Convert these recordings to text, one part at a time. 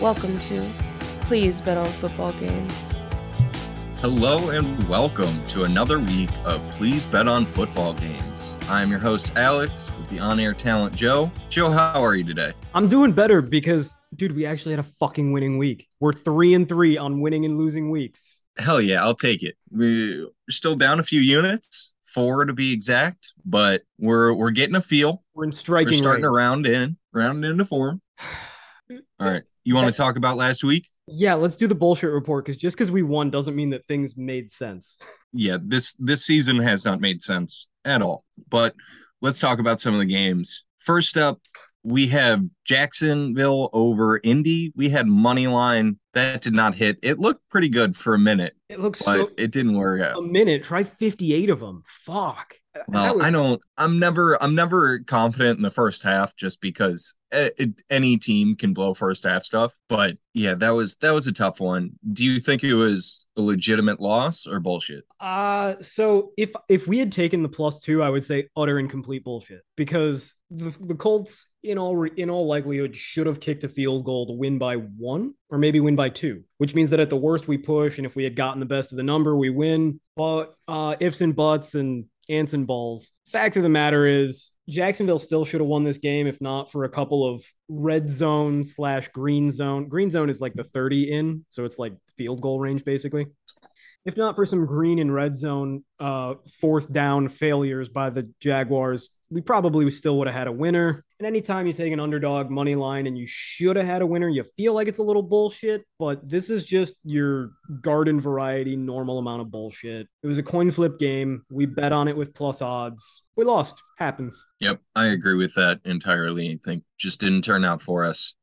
Welcome to Please Bet on Football Games. Hello and welcome to another week of Please Bet on Football Games. I'm your host, Alex, with the on air talent, Joe. Joe, how are you today? I'm doing better because, dude, we actually had a fucking winning week. We're three and three on winning and losing weeks. Hell yeah, I'll take it. We're still down a few units, four to be exact, but we're we're getting a feel. We're in striking. We're starting range. to round in, round into form. All right. You want to talk about last week? Yeah, let's do the bullshit report because just because we won doesn't mean that things made sense. Yeah, this this season has not made sense at all. But let's talk about some of the games. First up, we have Jacksonville over Indy. We had money line that did not hit. It looked pretty good for a minute, It looks but so. it didn't work out. A minute, try 58 of them. Fuck. Well, was- I don't. I'm never. I'm never confident in the first half, just because eh, it, any team can blow first half stuff. But yeah, that was that was a tough one. Do you think it was a legitimate loss or bullshit? Uh so if if we had taken the plus two, I would say utter and complete bullshit because the the Colts in all re- in all likelihood should have kicked a field goal to win by one or maybe win by two, which means that at the worst we push, and if we had gotten the best of the number, we win. But uh, ifs and buts and ants and balls. Fact of the matter is, Jacksonville still should have won this game if not for a couple of red zone slash green zone. Green zone is like the 30 in, so it's like field goal range basically if not for some green and red zone uh, fourth down failures by the Jaguars, we probably still would have had a winner. And anytime you take an underdog money line and you should have had a winner, you feel like it's a little bullshit, but this is just your garden variety, normal amount of bullshit. It was a coin flip game. We bet on it with plus odds. We lost. Happens. Yep, I agree with that entirely. I think just didn't turn out for us.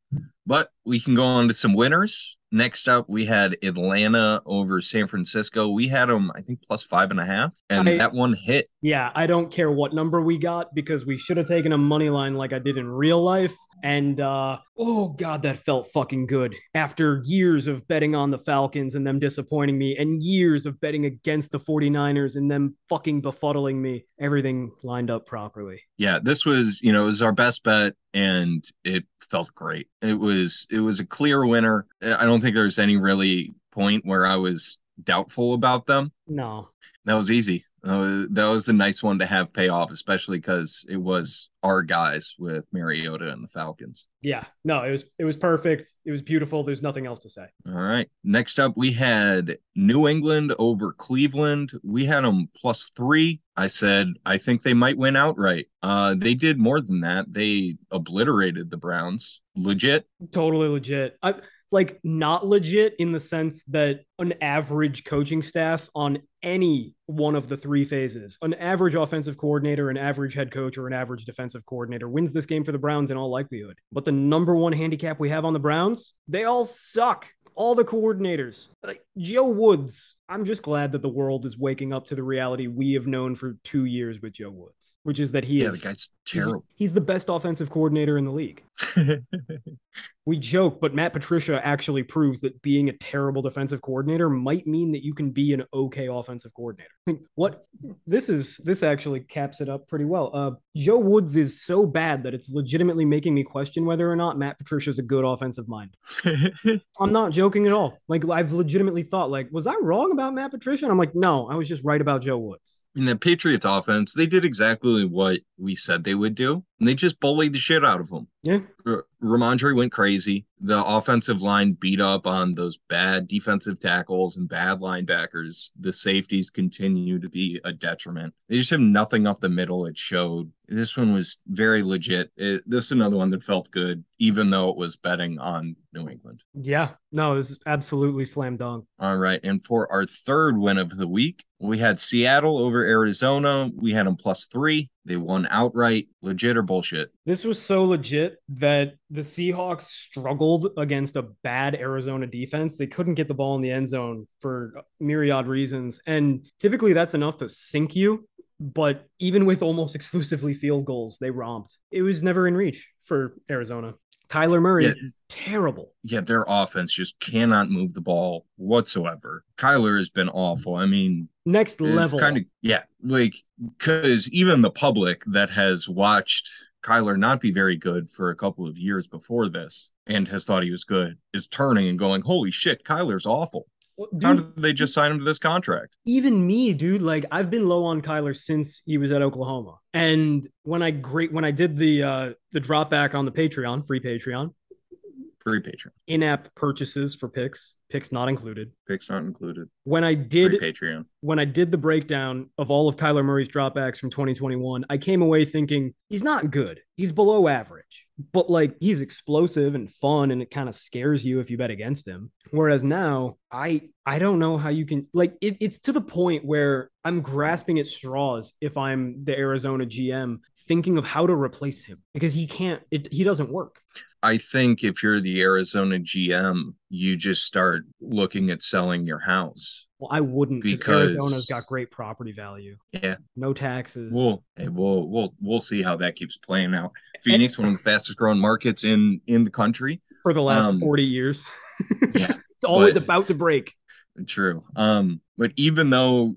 But we can go on to some winners. Next up, we had Atlanta over San Francisco. We had them, I think, plus five and a half, and I- that one hit. Yeah, I don't care what number we got because we should have taken a money line like I did in real life. And uh oh god, that felt fucking good. After years of betting on the Falcons and them disappointing me, and years of betting against the 49ers and them fucking befuddling me, everything lined up properly. Yeah, this was, you know, it was our best bet, and it felt great. It was, it was a clear winner. I don't think there's any really point where I was doubtful about them. No. That was easy. Uh, that was a nice one to have pay off, especially because it was our guys with Mariota and the Falcons. Yeah. No, it was it was perfect. It was beautiful. There's nothing else to say. All right. Next up, we had New England over Cleveland. We had them plus three. I said I think they might win outright. Uh, they did more than that. They obliterated the Browns. Legit. totally legit. I like not legit in the sense that an average coaching staff on any one of the three phases, an average offensive coordinator, an average head coach, or an average defensive coordinator wins this game for the Browns in all likelihood. But the number one handicap we have on the Browns, they all suck. All the coordinators, like Joe Woods. I'm just glad that the world is waking up to the reality we have known for two years with Joe Woods, which is that he Yeah, the is guy's he's- terrible. he's the best offensive coordinator in the league. We joke, but Matt Patricia actually proves that being a terrible defensive coordinator might mean that you can be an okay offensive coordinator. What this is, this actually caps it up pretty well. Uh, Joe Woods is so bad that it's legitimately making me question whether or not Matt Patricia's a good offensive mind. I'm not joking at all. Like I've legitimately thought, like, was I wrong about Matt Patricia? And I'm like, no, I was just right about Joe Woods. In the Patriots offense, they did exactly what we said they would do, and they just bullied the shit out of them. Yeah. R- Rhamondre went crazy. The offensive line beat up on those bad defensive tackles and bad linebackers. The safeties continue to be a detriment. They just have nothing up the middle. It showed. This one was very legit. It, this is another one that felt good, even though it was betting on New England. Yeah, no, it was absolutely slam dunk. All right. And for our third win of the week, we had Seattle over Arizona. We had them plus three. They won outright. Legit or bullshit? This was so legit that the Seahawks struggled against a bad Arizona defense. They couldn't get the ball in the end zone for myriad reasons. And typically that's enough to sink you. But even with almost exclusively field goals, they romped. It was never in reach for Arizona. Kyler Murray, Yeah. terrible. Yeah, their offense just cannot move the ball whatsoever. Kyler has been awful. I mean, Next level. kind of yeah, like because even the public that has watched Kyler not be very good for a couple of years before this and has thought he was good is turning and going, holy shit, Kyler's awful. Dude, How did they just sign him to this contract? Even me, dude. Like I've been low on Kyler since he was at Oklahoma. And when I great when I did the uh the drop back on the Patreon, free Patreon, free Patreon. In-app purchases for picks, picks not included. Picks not included. When I did free Patreon, when I did the breakdown of all of Kyler Murray's dropbacks from 2021, I came away thinking he's not good. He's below average, but like he's explosive and fun, and it kind of scares you if you bet against him. Whereas now, I I don't know how you can like it, it's to the point where I'm grasping at straws if I'm the Arizona GM, thinking of how to replace him because he can't. It, he doesn't work. I think if you're the Arizona GM, you just start looking at selling your house. Well, I wouldn't because Arizona's got great property value. Yeah, no taxes. We'll we'll we'll we'll see how that keeps playing out. Phoenix, one of the fastest growing markets in in the country for the last um, forty years. yeah, it's always but, about to break. True. Um, but even though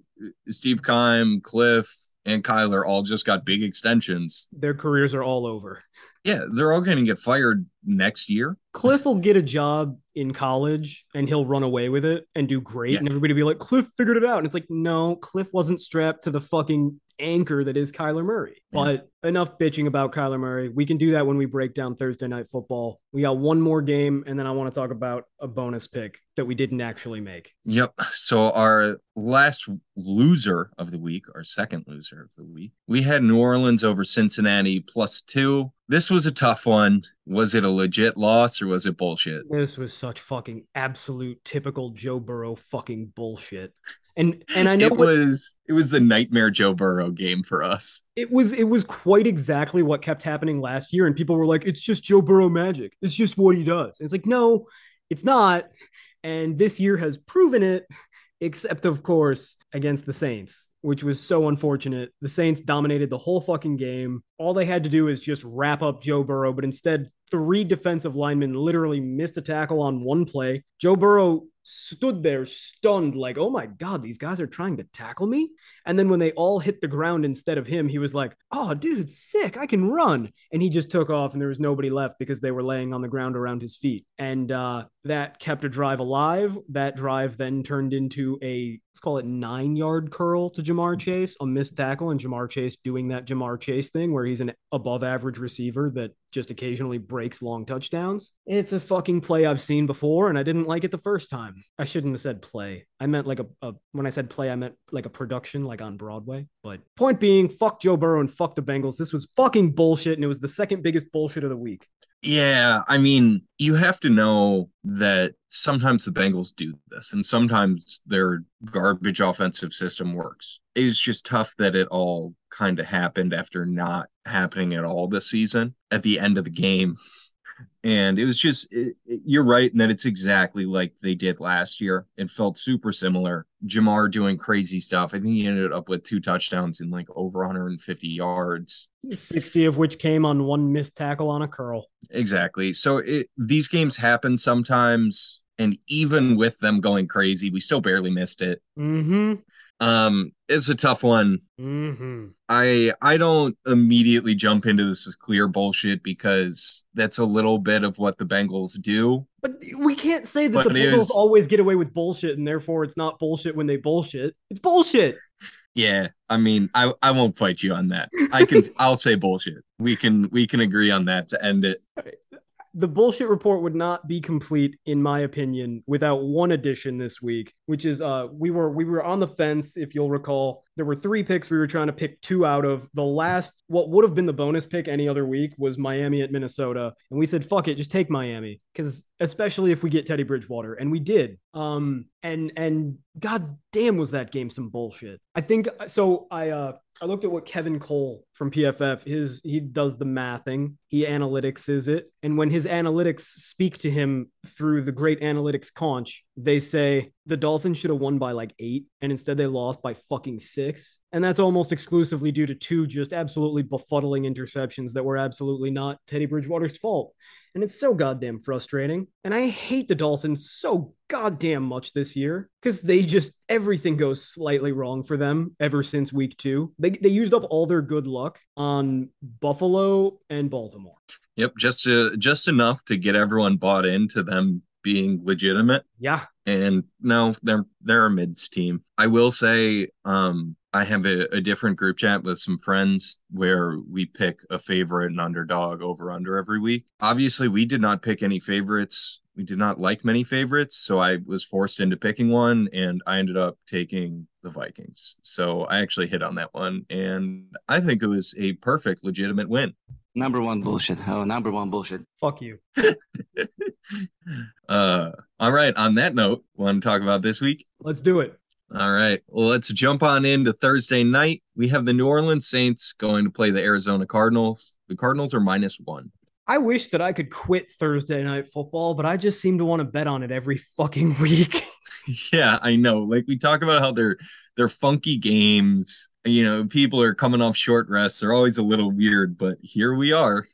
Steve Keim, Cliff, and Kyler all just got big extensions, their careers are all over. Yeah, they're all going to get fired next year. Cliff will get a job in college and he'll run away with it and do great. Yeah. And everybody will be like, Cliff figured it out. And it's like, no, Cliff wasn't strapped to the fucking anchor that is Kyler Murray. Yeah. But enough bitching about Kyler Murray. We can do that when we break down Thursday night football. We got one more game, and then I want to talk about a bonus pick that we didn't actually make. Yep. So our last loser of the week, our second loser of the week, we had New Orleans over Cincinnati plus two. This was a tough one. Was it a legit loss or was it bullshit? This was such fucking absolute typical Joe Burrow fucking bullshit. And and I know it what, was it was the nightmare Joe Burrow game for us. It was it was quite exactly what kept happening last year, and people were like, "It's just Joe Burrow magic. It's just what he does." And it's like, no, it's not. And this year has proven it, except of course against the Saints, which was so unfortunate. The Saints dominated the whole fucking game. All they had to do is just wrap up Joe Burrow, but instead, three defensive linemen literally missed a tackle on one play. Joe Burrow stood there stunned, like, oh my God, these guys are trying to tackle me. And then when they all hit the ground instead of him, he was like, oh, dude, sick. I can run. And he just took off, and there was nobody left because they were laying on the ground around his feet. And uh, that kept a drive alive. That drive then turned into a, let's call it nine yard curl to Ja'Marr Chase, a missed tackle, and Ja'Marr Chase doing that Ja'Marr Chase thing where he's an above average receiver that just occasionally breaks long touchdowns. It's a fucking play I've seen before, and I didn't like it the first time. I shouldn't have said play. I meant like a, a when I said play, I meant like a production, like on Broadway. But point being, fuck Joe Burrow and fuck the Bengals. This was fucking bullshit, and it was the second biggest bullshit of the week. Yeah, I mean, you have to know that sometimes the Bengals do this and sometimes their garbage offensive system works. It's just tough that it all kind of happened after not happening at all this season at the end of the game. And it was just, it, it, you're right in that it's exactly like they did last year. It felt super similar. Ja'Marr doing crazy stuff. I think he ended up with two touchdowns in like over 150 yards. 60 of which came on one missed tackle on a curl. Exactly. So it, these games happen sometimes. And even with them going crazy, we still barely missed it. Mm-hmm. Um, it's a tough one. Mm-hmm. I I don't immediately jump into this as clear bullshit because that's a little bit of what the Bengals do. But we can't say that but the Bengals is... always get away with bullshit and therefore it's not bullshit when they bullshit. It's bullshit. Yeah, I mean, I I won't fight you on that. I can I'll say bullshit. We can we can agree on that to end it the bullshit report would not be complete in my opinion without one addition this week which is uh we were we were on the fence if you'll recall. There were three picks we were trying to pick two out of. The last what would have been the bonus pick any other week was miami at minnesota. And we said fuck it just take miami. Because especially if we get teddy bridgewater and we did. Um and and god damn was that game some bullshit. I think so i uh I looked at what Kevin Cole from PFF his he does the mathing. He analytics is it. And when his analytics speak to him through the great analytics conch, they say the Dolphins should have won by like eight, and instead they lost by fucking six. And that's almost exclusively due to two just absolutely befuddling interceptions that were absolutely not Teddy Bridgewater's fault. And it's so goddamn frustrating. And I hate the Dolphins so goddamn much this year because they just everything goes slightly wrong for them ever since week two. They, they used up all their good luck on Buffalo and Baltimore. Yep, just to, just enough to get everyone bought into them being legitimate. Yeah. And no, they're they're a mids team. I will say, um, I have a, a different group chat with some friends where we pick a favorite and underdog over under every week. Obviously, we did not pick any favorites. We did not like many favorites, so I was forced into picking one, and I ended up taking the Vikings. So I actually hit on that one, and I think it was a perfect, legitimate win. Number one bullshit. Oh, number one bullshit. Fuck you. uh, all right. On that note, want to talk about this week? Let's do it. All right. Well, let's jump on into Thursday night. We have the New Orleans Saints going to play the Arizona Cardinals. The Cardinals are minus one. I wish that I could quit Thursday night football, but I just seem to want to bet on it every fucking week. yeah, I know. Like we talk about how they're they're funky games. You know, people are coming off short rests. They're always a little weird, but here we are.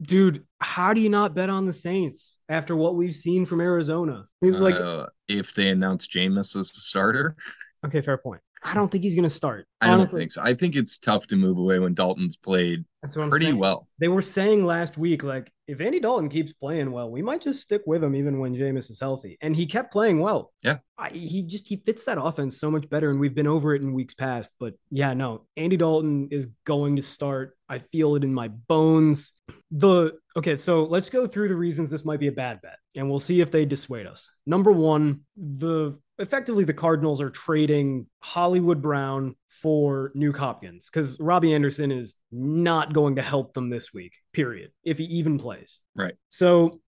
Dude, how do you not bet on the Saints after what we've seen from Arizona? Like uh, if they announce Jameis as the starter. Okay, fair point. I don't think he's going to start. I don't think so. I think it's tough to move away when Dalton's played That's what I'm pretty saying. well. They were saying last week, like, if Andy Dalton keeps playing well, we might just stick with him even when Jameis is healthy. And he kept playing well. Yeah. I, he just he fits that offense so much better. And we've been over it in weeks past. But yeah, no, Andy Dalton is going to start. I feel it in my bones. The okay, so let's go through the reasons this might be a bad bet, and we'll see if they dissuade us. Number one, the effectively the Cardinals are trading Hollywood Brown for Nuke Hopkins because Robbie Anderson is not going to help them this week, period, if he even plays. Right. So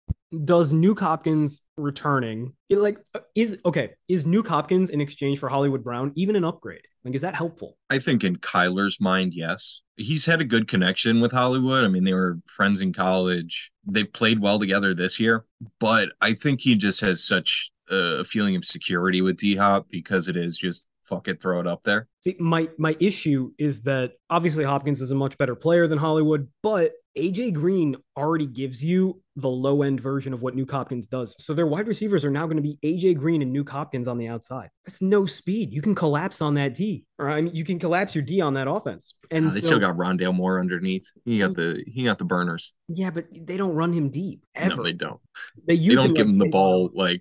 does Nuke Hopkins returning it like uh, is okay, is Nuke Hopkins in exchange for Hollywood Brown even an upgrade? Like, is that helpful? I think in Kyler's mind, yes. He's had a good connection with Hollywood. I mean, they were friends in college. They've played well together this year, but I think he just has such a feeling of security with D Hop because it is just fuck it, throw it up there. See, my my issue is that obviously Hopkins is a much better player than Hollywood, but AJ Green already gives you the low end version of what Nuke Hopkins does. So their wide receivers are now going to be AJ Green and Nuke Hopkins on the outside. That's no speed. You can collapse on that D, or I mean, you can collapse your D on that offense. And uh, they so, still got Rondale Moore underneath. He got the he got the burners. Yeah, but they don't run him deep. Ever. No, they don't. They, use they don't give him the ball like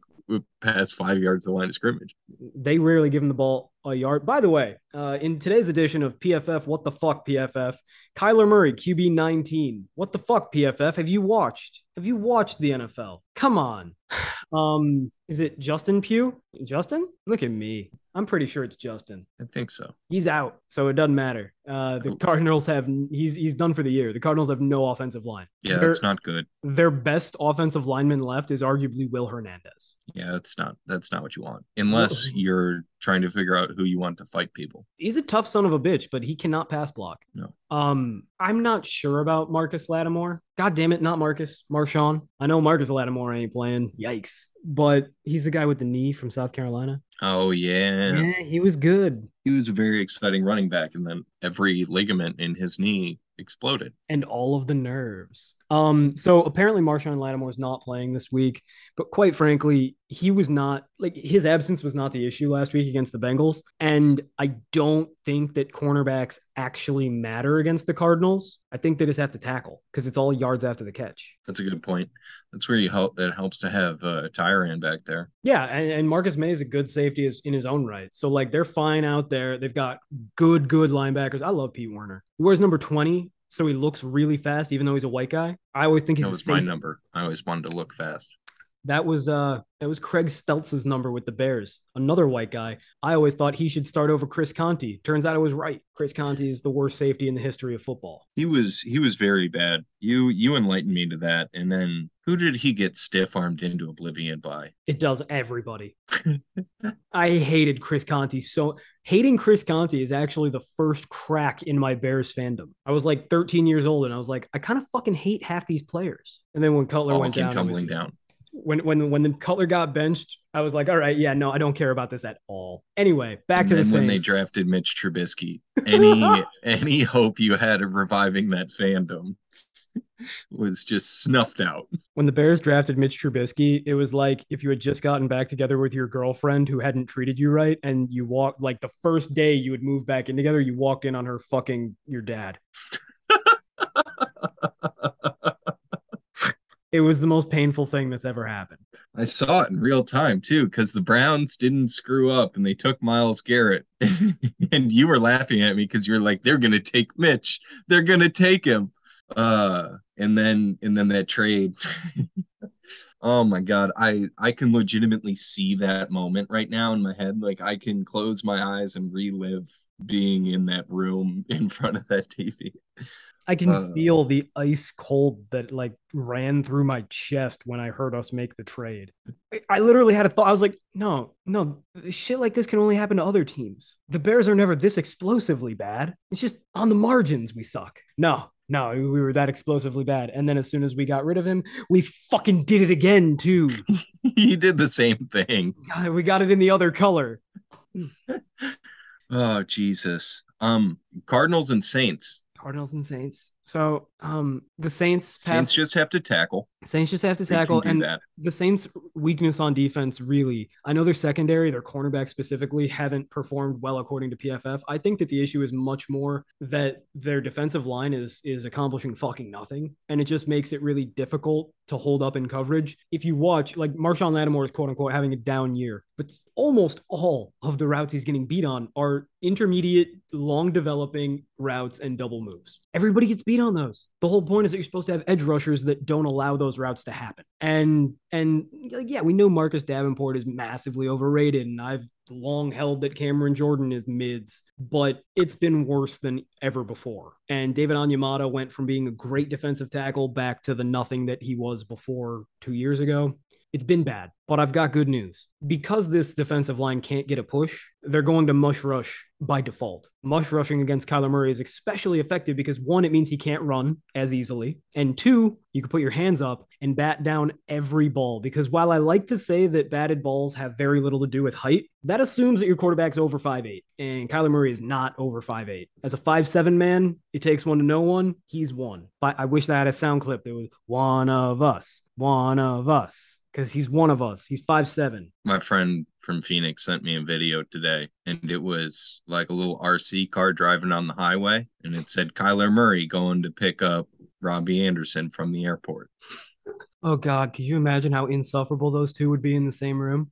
past five yards of the line of scrimmage. They rarely give him the ball a yard. By the way, uh, in today's edition of PFF, what the fuck PFF? Kyler Murray, QB 19. What the fuck PFF? Have you watched? Have you watched the NFL? Come on. Um, is it Justin Pugh? Justin? Look at me. I'm pretty sure it's Justin. I think so. He's out, so it doesn't matter. Uh, the Cardinals have he's he's done for the year. The Cardinals have no offensive line. Yeah, their, that's not good. Their best offensive lineman left is arguably Will Hernandez. Yeah, that's not that's not what you want unless you're trying to figure out who you want to fight people. He's a tough son of a bitch, but he cannot pass block. No. Um, I'm not sure about Marcus Lattimore. God damn it, not Marcus. Marshawn. I know Marcus Lattimore ain't playing. Yikes. But he's the guy with the knee from South Carolina. Oh yeah. Yeah, he was good. He was a very exciting running back, and then every ligament in his knee exploded. And all of the nerves. Um, so apparently Marshawn Lattimore is not playing this week, but quite frankly, he was not like his absence was not the issue last week against the Bengals. And I don't think that cornerbacks actually matter against the Cardinals. I think they just have to tackle because it's all yards after the catch. That's a good point. That's where you help. That helps to have uh, Tyrann back there. Yeah, and, and Marcus Maye is a good safety in his own right. So like they're fine out there. They've got good, good linebackers. I love Pete Werner. He wears number twenty so he looks really fast, even though he's a white guy. I always think he's. That was my number. I always wanted to look fast. That was uh that was Craig Steltz's number with the Bears. Another white guy. I always thought he should start over Chris Conte. Turns out I was right. Chris Conte is the worst safety in the history of football. He was he was very bad. You you enlightened me to that. And then who did he get stiff armed into oblivion by? It does everybody. I hated Chris Conte so hating Chris Conte is actually the first crack in my Bears fandom. I was like 13 years old and I was like, I kind of fucking hate half these players. And then when Cutler All went down, it was tumbling down. When when when the Cutler got benched, I was like, all right, yeah, no, I don't care about this at all. Anyway, back and to the then when they drafted Mitch Trubisky, any any hope you had of reviving that fandom was just snuffed out. when the Bears drafted Mitch Trubisky, it was like if you had just gotten back together with your girlfriend who hadn't treated you right, and you walked like the first day you would move back in together, you walked in on her fucking your dad. It was the most painful thing that's ever happened. I saw it in real time too, because the Browns didn't screw up and they took Myles Garrett. and you were laughing at me because you're like, they're gonna take Mitch. They're gonna take him. Uh and then and then that trade. oh my god. I I can legitimately see that moment right now in my head. Like I can close my eyes and relive being in that room in front of that TV. I can Uh. feel the ice cold that like ran through my chest when I heard us make the trade. I, I literally had a thought. I was like, no, no, shit like this can only happen to other teams. The Bears are never this explosively bad. It's just on the margins we suck. No, no, we were that explosively bad. And then as soon as we got rid of him, we fucking did it again too. he did the same thing. God, we got it in the other color. Oh Jesus. Um Cardinals and Saints. Cardinals and Saints. So um the Saints Saints just have to tackle. Saints just have to They tackle and that. the Saints' weakness on defense really, I know their secondary, their cornerback specifically, haven't performed well according to PFF. I think that the issue is much more that their defensive line is is accomplishing fucking nothing, and it just makes it really difficult to hold up in coverage. If you watch, like Marshawn Lattimore is quote unquote having a down year, but almost all of the routes he's getting beat on are intermediate, long developing routes and double moves. Everybody gets beat on those. The whole point is that you're supposed to have edge rushers that don't allow those routes to happen. And and like yeah, we know Marcus Davenport is massively overrated, and I've long held that Cameron Jordan is mids, but it's been worse than ever before. And David Onyemata went from being a great defensive tackle back to the nothing that he was before two years ago. It's been bad, but I've got good news. Because this defensive line can't get a push, they're going to mush rush by default. Mush rushing against Kyler Murray is especially effective because one, it means he can't run as easily. And two, you can put your hands up and bat down every ball. Because while I like to say that batted balls have very little to do with height, that assumes that your quarterback's over 5'8. And Kyler Murray is not over 5'8. As a 5'7 man, it takes one to know one. He's one. But I wish I had a sound clip that was one of us, one of us. Because he's one of us. He's five seven. My friend from Phoenix sent me a video today, and it was like a little RC car driving on the highway, and it said Kyler Murray going to pick up Robbie Anderson from the airport. Oh God, could you imagine how insufferable those two would be in the same room?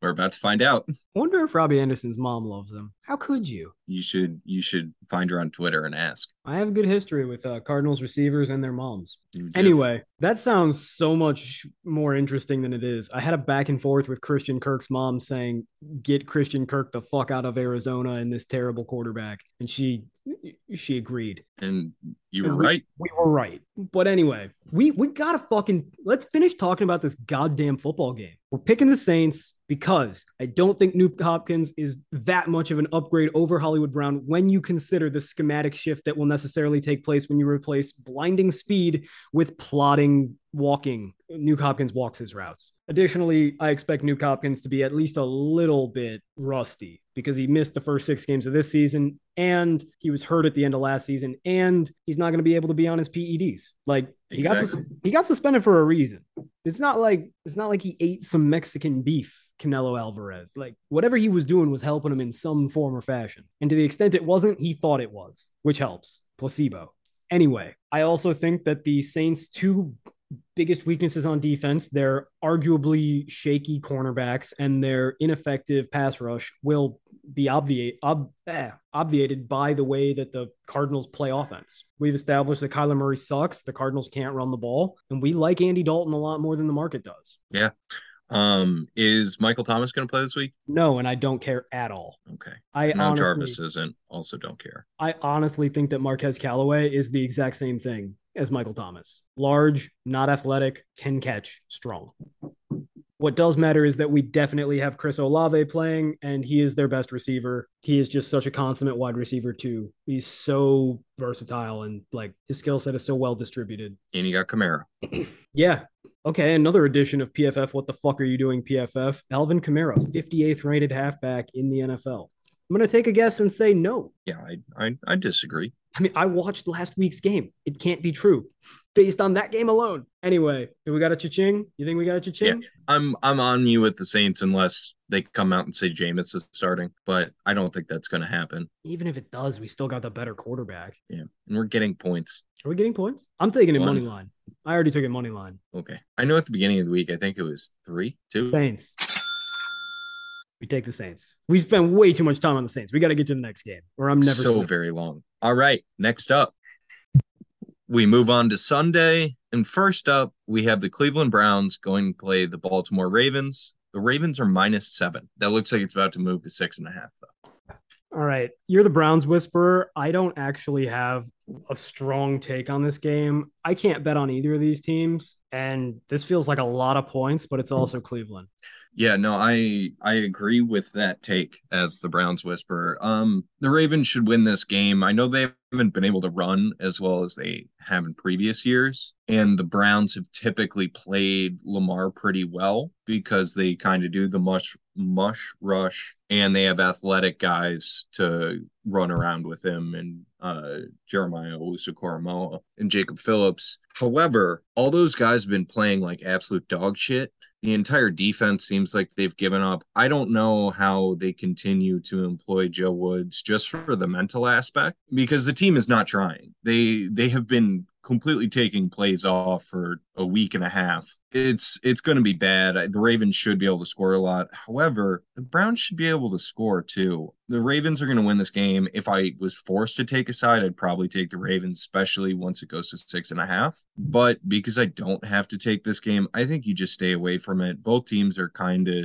We're about to find out. Wonder if Robbie Anderson's mom loves him. How could you? You should you should find her on Twitter and ask. I have a good history with uh, Cardinals receivers and their moms. Anyway, that sounds so much more interesting than it is. I had a back and forth with Christian Kirk's mom saying, "Get Christian Kirk the fuck out of Arizona and this terrible quarterback," and she she agreed. and you were And we- right. We were right. But anyway, we we gotta fucking let's finish talking about this goddamn football game. We're picking the Saints because I don't think Nuke Hopkins is that much of an upgrade over Hollywood Brown when you consider the schematic shift that will necessarily take place when you replace blinding speed with plotting walking. Nuke Hopkins walks his routes. Additionally, I expect Nuke Hopkins to be at least a little bit rusty because he missed the first six games of this season and he was hurt at the end of last season and he's not going to be able to be on his PEDs. Like he got sus- he got suspended for a reason. It's not like it's not like he ate some Mexican beef, Canelo Alvarez. Like whatever he was doing was helping him in some form or fashion. And to the extent it wasn't, he thought it was, which helps. Placebo. Anyway, I also think that the Saints' two biggest weaknesses on defense, their arguably shaky cornerbacks and their ineffective pass rush will be obviate, ob, eh, obviated by the way that the Cardinals play offense. We've established that Kyler Murray sucks. The Cardinals can't run the ball, and we like Andy Dalton a lot more than the market does. Yeah. Um, is Michael Thomas going to play this week? No, and I don't care at all. Okay. I Now honestly, Jarvis isn't. Also, don't care. I honestly think that Marquez Callaway is the exact same thing as Michael Thomas. Large, not athletic, can catch, strong. What does matter is that we definitely have Chris Olave playing, and he is their best receiver. He is just such a consummate wide receiver, too. He's so versatile and like his skill set is so well distributed. And you got Kamara. Yeah. Okay. Another edition of PFF. What the fuck are you doing, PFF? Alvin Kamara, 58th rated halfback in the NFL. I'm going to take a guess and say no. Yeah, I, I I disagree. I mean, I watched last week's game. It can't be true based on that game alone. Anyway, we got a cha-ching? You think we got a cha-ching? I'm I'm on you with the Saints unless they come out and say Jameis is starting, but I don't think that's going to happen. Even if it does, we still got the better quarterback. Yeah, and we're getting points. Are we getting points? I'm taking it One. money line. I already took it money line. Okay, I know at the beginning of the week I think it was three, two. Saints. We take the Saints. We spent way too much time on the Saints. We got to get to the next game, or I'm never so sleeping. very long. All right, next up, we move on to Sunday, and first up we have the Cleveland Browns going to play the Baltimore Ravens. The Ravens are minus seven. That looks like it's about to move to six and a half, though. All right. You're the Browns whisperer. I don't actually have a strong take on this game. I can't bet on either of these teams. And this feels like a lot of points, but it's also Cleveland. Yeah, no, I I agree with that take as the Browns whisperer. Um, the Ravens should win this game. I know they haven't been able to run as well as they have in previous years, and the Browns have typically played Lamar pretty well because they kind of do the mush mush rush, and they have athletic guys to run around with him and uh Jeremiah Owusu-Koramoah and Jacob Phillips. However, all those guys have been playing like absolute dog shit the entire defense seems like they've given up. I don't know how they continue to employ Joe Woods just for the mental aspect because the team is not trying. They they have been completely taking plays off for a week and a half. It's it's going to be bad. The Ravens should be able to score a lot. However, the Browns should be able to score too. The Ravens are going to win this game. If I was forced to take a side, I'd probably take the Ravens, especially once it goes to six and a half. But because I don't have to take this game, I think you just stay away from it. Both teams are kind of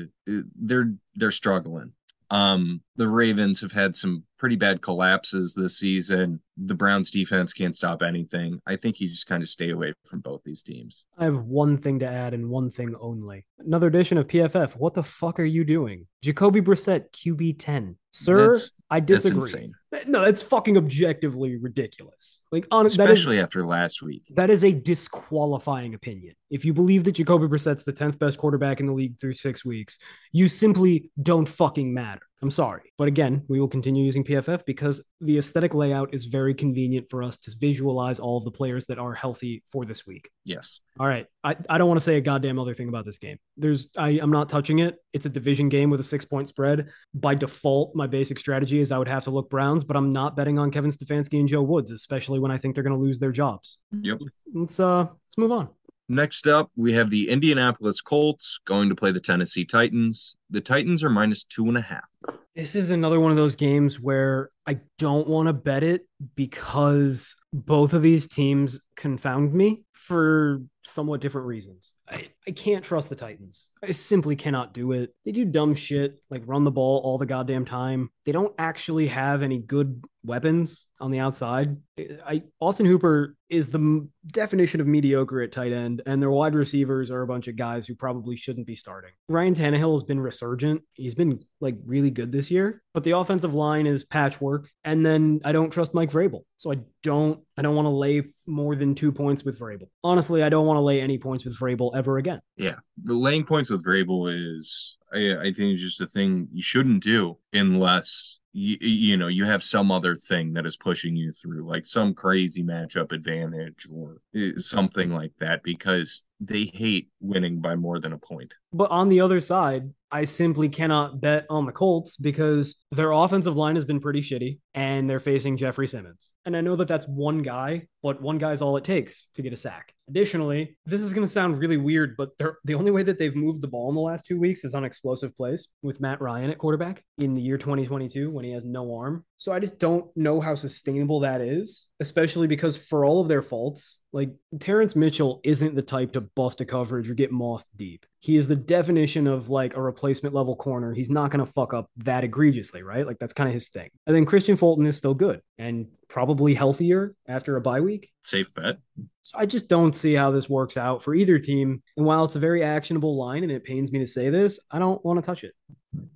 they're they're struggling. Um, the Ravens have had some pretty bad collapses this season. The Browns defense can't stop anything. I think you just kind of stay away from both these teams. I have one thing to add and one thing only. Another edition of PFF. What the fuck are you doing? Jacoby Brissett, QB 10. Sir, That's- I disagree. insane, No, that's fucking objectively ridiculous. Like, honest, that is especially after last week. That is a disqualifying opinion. If you believe that Jacoby Brissett's the 10th best quarterback in the league through six weeks, you simply don't fucking matter. I'm sorry. But again, we will continue using PFF because the aesthetic layout is very convenient for us to visualize all of the players that are healthy for this week. Yes. All right. I, I don't want to say a goddamn other thing about this game. There's I, I'm not touching it. It's a division game with a six point spread. By default, my basic strategy is I would have to look Browns, but I'm not betting on Kevin Stefanski and Joe Woods, especially when I think they're gonna lose their jobs. Yep. Let's uh let's move on. Next up, we have the Indianapolis Colts going to play the Tennessee Titans. The Titans are minus two and a half. This is another one of those games where I don't want to bet it because both of these teams confound me for somewhat different reasons. I, I can't trust the Titans. I simply cannot do it. They do dumb shit like run the ball all the goddamn time. They don't actually have any good weapons on the outside. I Austin Hooper is the definition of mediocre at tight end, and their wide receivers are a bunch of guys who probably shouldn't be starting. Ryan Tannehill has been resurgent. He's been like really good this year, but the offensive line is patchwork. And then I don't trust Mike Vrabel, so I don't I don't want to lay more than two points with Vrabel. Honestly, I don't want to lay any points with Vrabel ever again. Yeah. The laying points with Vrabel is, I, I think, is just a thing you shouldn't do unless you, you know you have some other thing that is pushing you through, like some crazy matchup advantage or eh, something like that, because they hate winning by more than a point. But on the other side, I simply cannot bet on the Colts because their offensive line has been pretty shitty and they're facing Jeffrey Simmons. And I know that that's one guy, but one guy's all it takes to get a sack. Additionally, this is going to sound really weird, but the only way that they've moved the ball in the last two weeks is on explosive plays with Matt Ryan at quarterback in the year 2022 when he has no arm. So I just don't know how sustainable that is, especially because for all of their faults, like Terrance Mitchell isn't the type to bust a coverage or get mossed deep. He is the definition of like a replacement level corner. He's not going to fuck up that egregiously, right? Like that's kind of his thing. And then Kristian Fulton is still good and probably healthier after a bye week. Safe bet. So I just don't see how this works out for either team. And while it's a very actionable line and it pains me to say this, I don't want to touch it.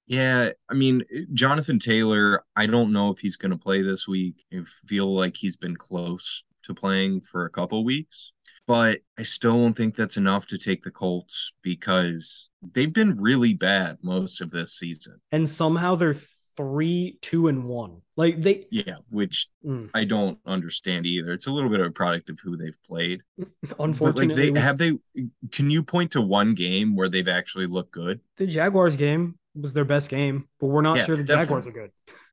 Yeah, I mean, Jonathan Taylor, I don't know if he's going to play this week. I feel like he's been close to playing for a couple weeks, but I still don't think that's enough to take the Colts because they've been really bad most of this season. And somehow they're three, two, and one. Like they, Yeah, which Mm. I don't understand either. It's a little bit of a product of who they've played. But like unfortunately, they have they can you point to one game where they've actually looked good? the Jaguars game was their best game, but we're not Yeah, sure the Jaguars are good.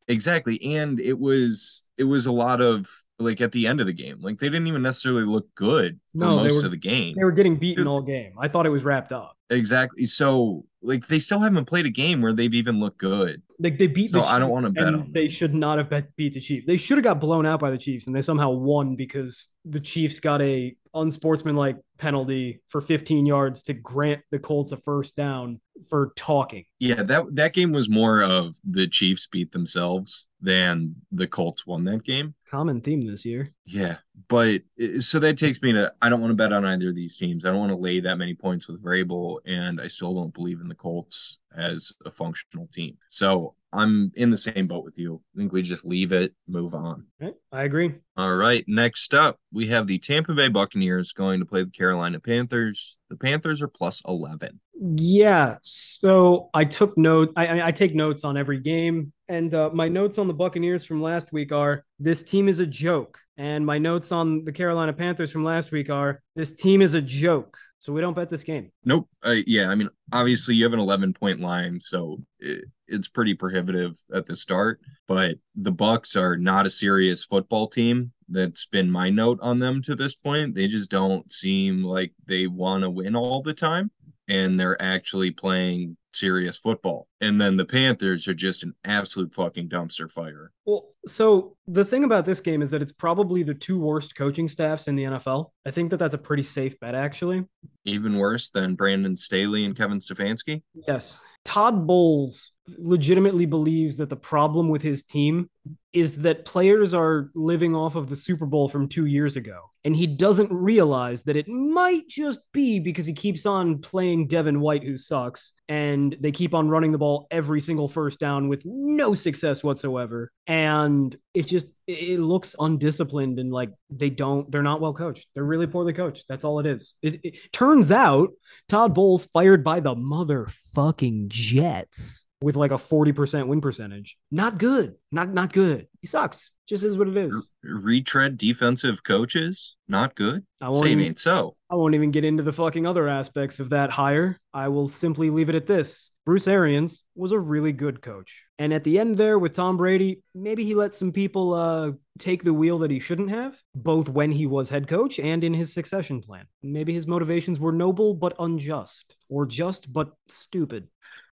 Exactly. And it was it was a lot of like at the end of the game. Like they didn't even necessarily look good for No, most were- of the game. They were getting beaten all game. I thought it was wrapped up. Exactly. So like they still haven't played a game where they've even looked good. Like they beat the So I don't Chiefs, wanna bet on them. They should not have bet, beat the Chiefs. They should have got blown out by the Chiefs, and they somehow won because the Chiefs got a unsportsmanlike penalty for 15 yards to grant the Colts a first down for talking. Yeah, that that game was more of the Chiefs beat themselves than the Colts won that game. Common theme this year. Yeah, but so that takes me to I don't want to bet on either of these teams. I don't want to lay that many points with Vrabel, and I still don't believe in the Colts as a functional team. So I'm in the same boat with you. I think we just leave it, move on. Right? I agree. All right, next up, we have the Tampa Bay Buccaneers going to play the Carolina Panthers. The Panthers are plus 11. Yeah. So I took note. I- I take notes on every game, and uh, my notes on the Buccaneers from last week are this team is a joke, and my notes on the Carolina Panthers from last week are this team is a joke. So we don't bet this game. Nope. Uh, yeah, I mean, obviously you have an 11 point line, so it, it's pretty prohibitive at the start. But the Bucks are not a serious football team. That's been my note on them to this point. They just don't seem like they want to win all the time, and they're actually playing serious football. And then the Panthers are just an absolute fucking dumpster fire. Well, so the thing about this game is that it's probably the two worst coaching staffs in the NFL. I think that that's a pretty safe bet, actually. Even worse than Brandon Staley and Kevin Stefanski. Yes. Todd Bowles legitimately believes that the problem with his team is that players are living off of the Super Bowl from two years ago. And he doesn't realize that it might just be because he keeps on playing Devin White, who sucks, and they keep on running the ball every single first down with no success whatsoever. And it just it looks undisciplined and like they don't they're not well coached. They're really poorly coached. That's all it is. It, it turns out Todd Bowles fired by the motherfucking Jets with like a 40% win percentage. Not good. Not not good. He sucks. Just is what it is. Retread defensive coaches, not good. I won't, it even, so. I won't even get into the fucking other aspects of that hire. I will simply leave it at this. Bruce Arians was a really good coach. And at the end there with Tom Brady, maybe he let some people uh, take the wheel that he shouldn't have, both when he was head coach and in his succession plan. Maybe his motivations were noble but unjust, or just but stupid.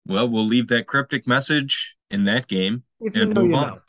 Well, we'll leave that cryptic message in that game If you and move on. know.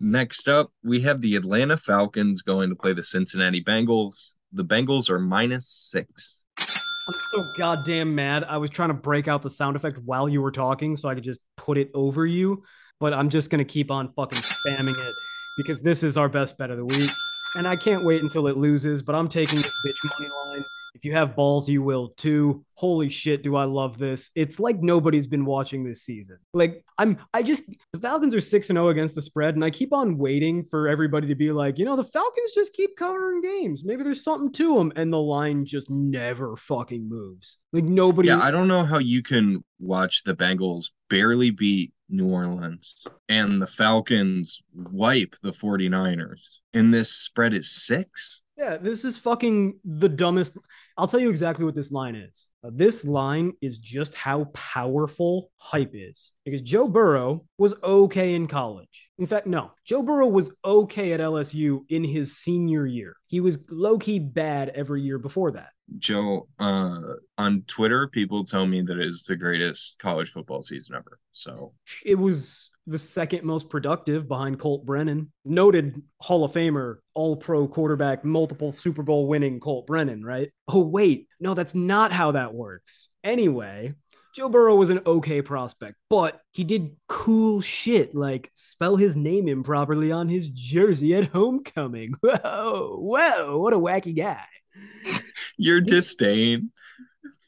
Next up, we have the Atlanta Falcons going to play the Cincinnati Bengals. The Bengals are minus six. I'm so goddamn mad. I was trying to break out the sound effect while you were talking so I could just put it over you, but I'm just going to keep on fucking spamming it because this is our best bet of the week. And I can't wait until it loses, but I'm taking this bitch money line. If you have balls, you will too. Holy shit, do I love this. It's like nobody's been watching this season. Like I'm I just the Falcons are 6 and 0 against the spread and I keep on waiting for everybody to be like, "You know, the Falcons just keep covering games. Maybe there's something to them." And the line just never fucking moves. Like nobody Yeah, I don't know how you can watch the Bengals barely beat New Orleans and the Falcons wipe the 49ers. And this spread is six. Yeah, this is fucking the dumbest. I'll tell you exactly what this line is. Uh, this line is just how powerful hype is. Because Joe Burrow was okay in college. In fact, no, Joe Burrow was okay at LSU in his senior year. He was low key bad every year before that. Joe, uh, on Twitter, people tell me that it is the greatest college football season ever. So It was the second most productive behind Colt Brennan, noted Hall of Famer, all pro quarterback, multiple Super Bowl winning Colt Brennan, right? Oh, wait, no, that's not how that works. Anyway, Joe Burrow was an okay prospect, but he did cool shit like spell his name improperly on his jersey at homecoming. Whoa, whoa, what a wacky guy. your disdain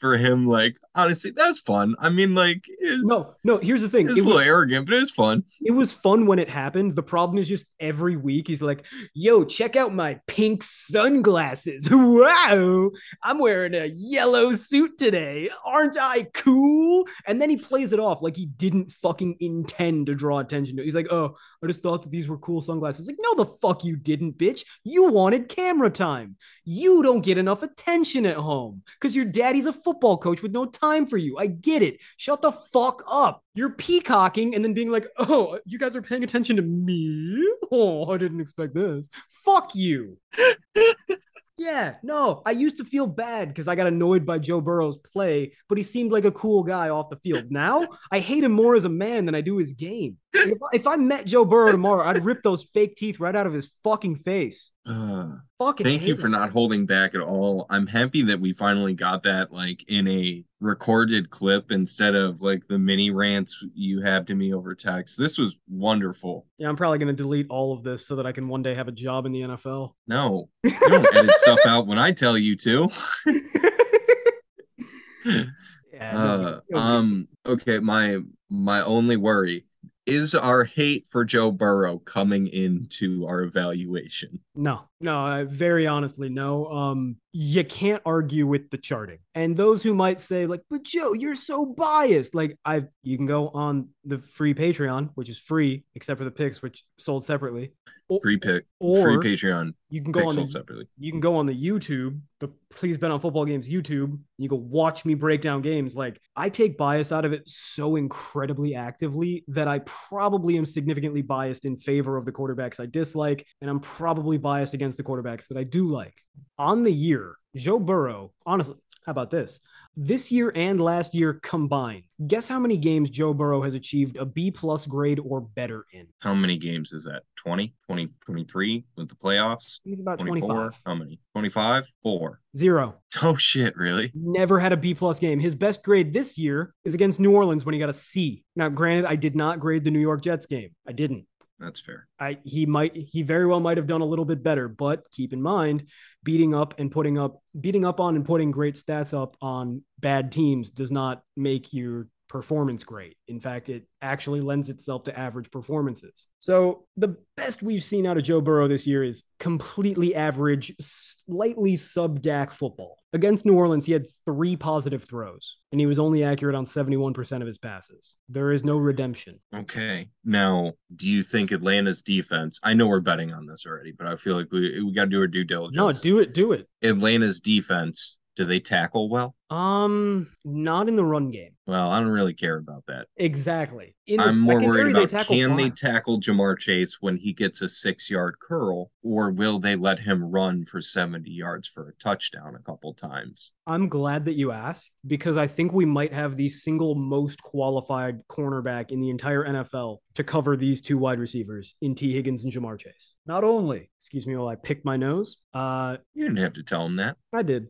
for him, like honestly, that's fun. I mean, like No, no, here's the thing. it's a little was, arrogant, but it's fun. it was fun when it happened. The problem is just every week he's like, yo, check out my pink sunglasses. Wow, I'm wearing a yellow suit today. Aren't I cool? And then he plays it off like he didn't fucking intend to draw attention to it. He's like, oh, I just thought that these were cool sunglasses. Like, no, the fuck you didn't, bitch. You wanted camera time. You don't get enough attention at home because your daddy's a football coach with no time for you. I get it. Shut the fuck up. You're peacocking and then being like, oh, you guys are paying attention to me? Oh, I didn't expect this. Fuck you. Yeah, no, I used to feel bad because I got annoyed by Joe Burrow's play, but he seemed like a cool guy off the field. Now I hate him more as a man than I do his game. If, if I met Joe Burrow tomorrow, I'd rip those fake teeth right out of his fucking face. Uh, Fucking thank you for him. not holding back at all. I'm happy that we finally got that like in a recorded clip instead of like the mini rants you have to me over text. This was wonderful. Yeah, I'm probably gonna delete all of this so that I can one day have a job in the NFL. No, you don't edit stuff out when I tell you to. Yeah, Uh, no, um. Okay. My my only worry is our hate for Joe Burrow coming into our evaluation. No, no, I very honestly, no. Um, you can't argue with the charting. And those who might say, like, but Joe, you're so biased. Like, I you can go on the free Patreon, which is free, except for the picks, which sold separately. Or, Free pick, or free Patreon, you can go on the separately. you can go on the YouTube, the Please Bet on Football Games YouTube. You can watch me break down games. Like I take bias out of it so incredibly actively that I probably am significantly biased in favor of the quarterbacks I dislike, and I'm probably biased against the quarterbacks that I do like. On the year, Joe Burrow, honestly, how about this? This year and last year combined, guess how many games Joe Burrow has achieved a B plus grade or better in? How many games is that? 20, 20, 23 with the playoffs? He's about 24? 25. How many? 25? Four. Zero. Oh shit, really? never had a B plus game. His best grade this year is against New Orleans when he got a C. Now, granted, I did not grade the New York Jets game. I didn't. That's fair. I he might he very well might have done a little bit better, but keep in mind, beating up and putting up beating up on and putting great stats up on bad teams does not make your performance great. In fact, it actually lends itself to average performances. So the best we've seen out of Joe Burrow this year is completely average, slightly sub DAC football. Against New Orleans, he had three positive throws, and he was only accurate on 71% of his passes. There is no redemption. Okay. Now, do you think Atlanta's defense? I know we're betting on this already, but I feel like we we got to do our due diligence. No, do it, do it. Atlanta's defense. Do they tackle well? Um, not in the run game. Well, I don't really care about that. Exactly. In the I'm more worried about tackle can they tackle Ja'Marr Chase when he gets a six yard curl, or will they let him run for 70 yards for a touchdown a couple times? I'm glad that you asked because I think we might have the single most qualified cornerback in the entire NFL to cover these two wide receivers in Tee Higgins and Ja'Marr Chase. Not only, excuse me while I pick my nose, uh, You didn't have to tell him that. I did.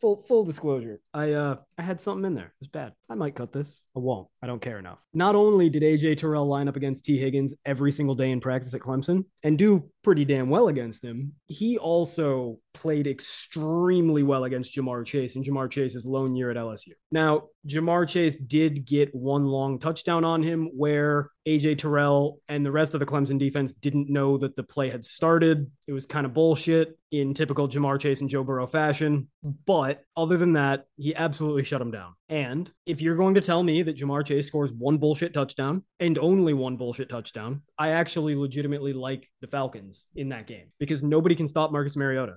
Full full disclosure. I uh I had something in there. It was bad. I might cut this. I won't. I don't care enough. Not only did AJ Terrell line up against Tee Higgins every single day in practice at Clemson and do pretty damn well against him, he also played extremely well against Ja'Marr Chase in Ja'Marr Chase's lone year at LSU. Now, Ja'Marr Chase did get one long touchdown on him where AJ Terrell and the rest of the Clemson defense didn't know that the play had started. It was kind of bullshit in typical Ja'Marr Chase and Joe Burrow fashion. But other than that, he absolutely shut him down. And if you're going to tell me that Ja'Marr Chase scores one bullshit touchdown and only one bullshit touchdown, I actually legitimately like the Falcons in that game because nobody can stop Marcus Mariota.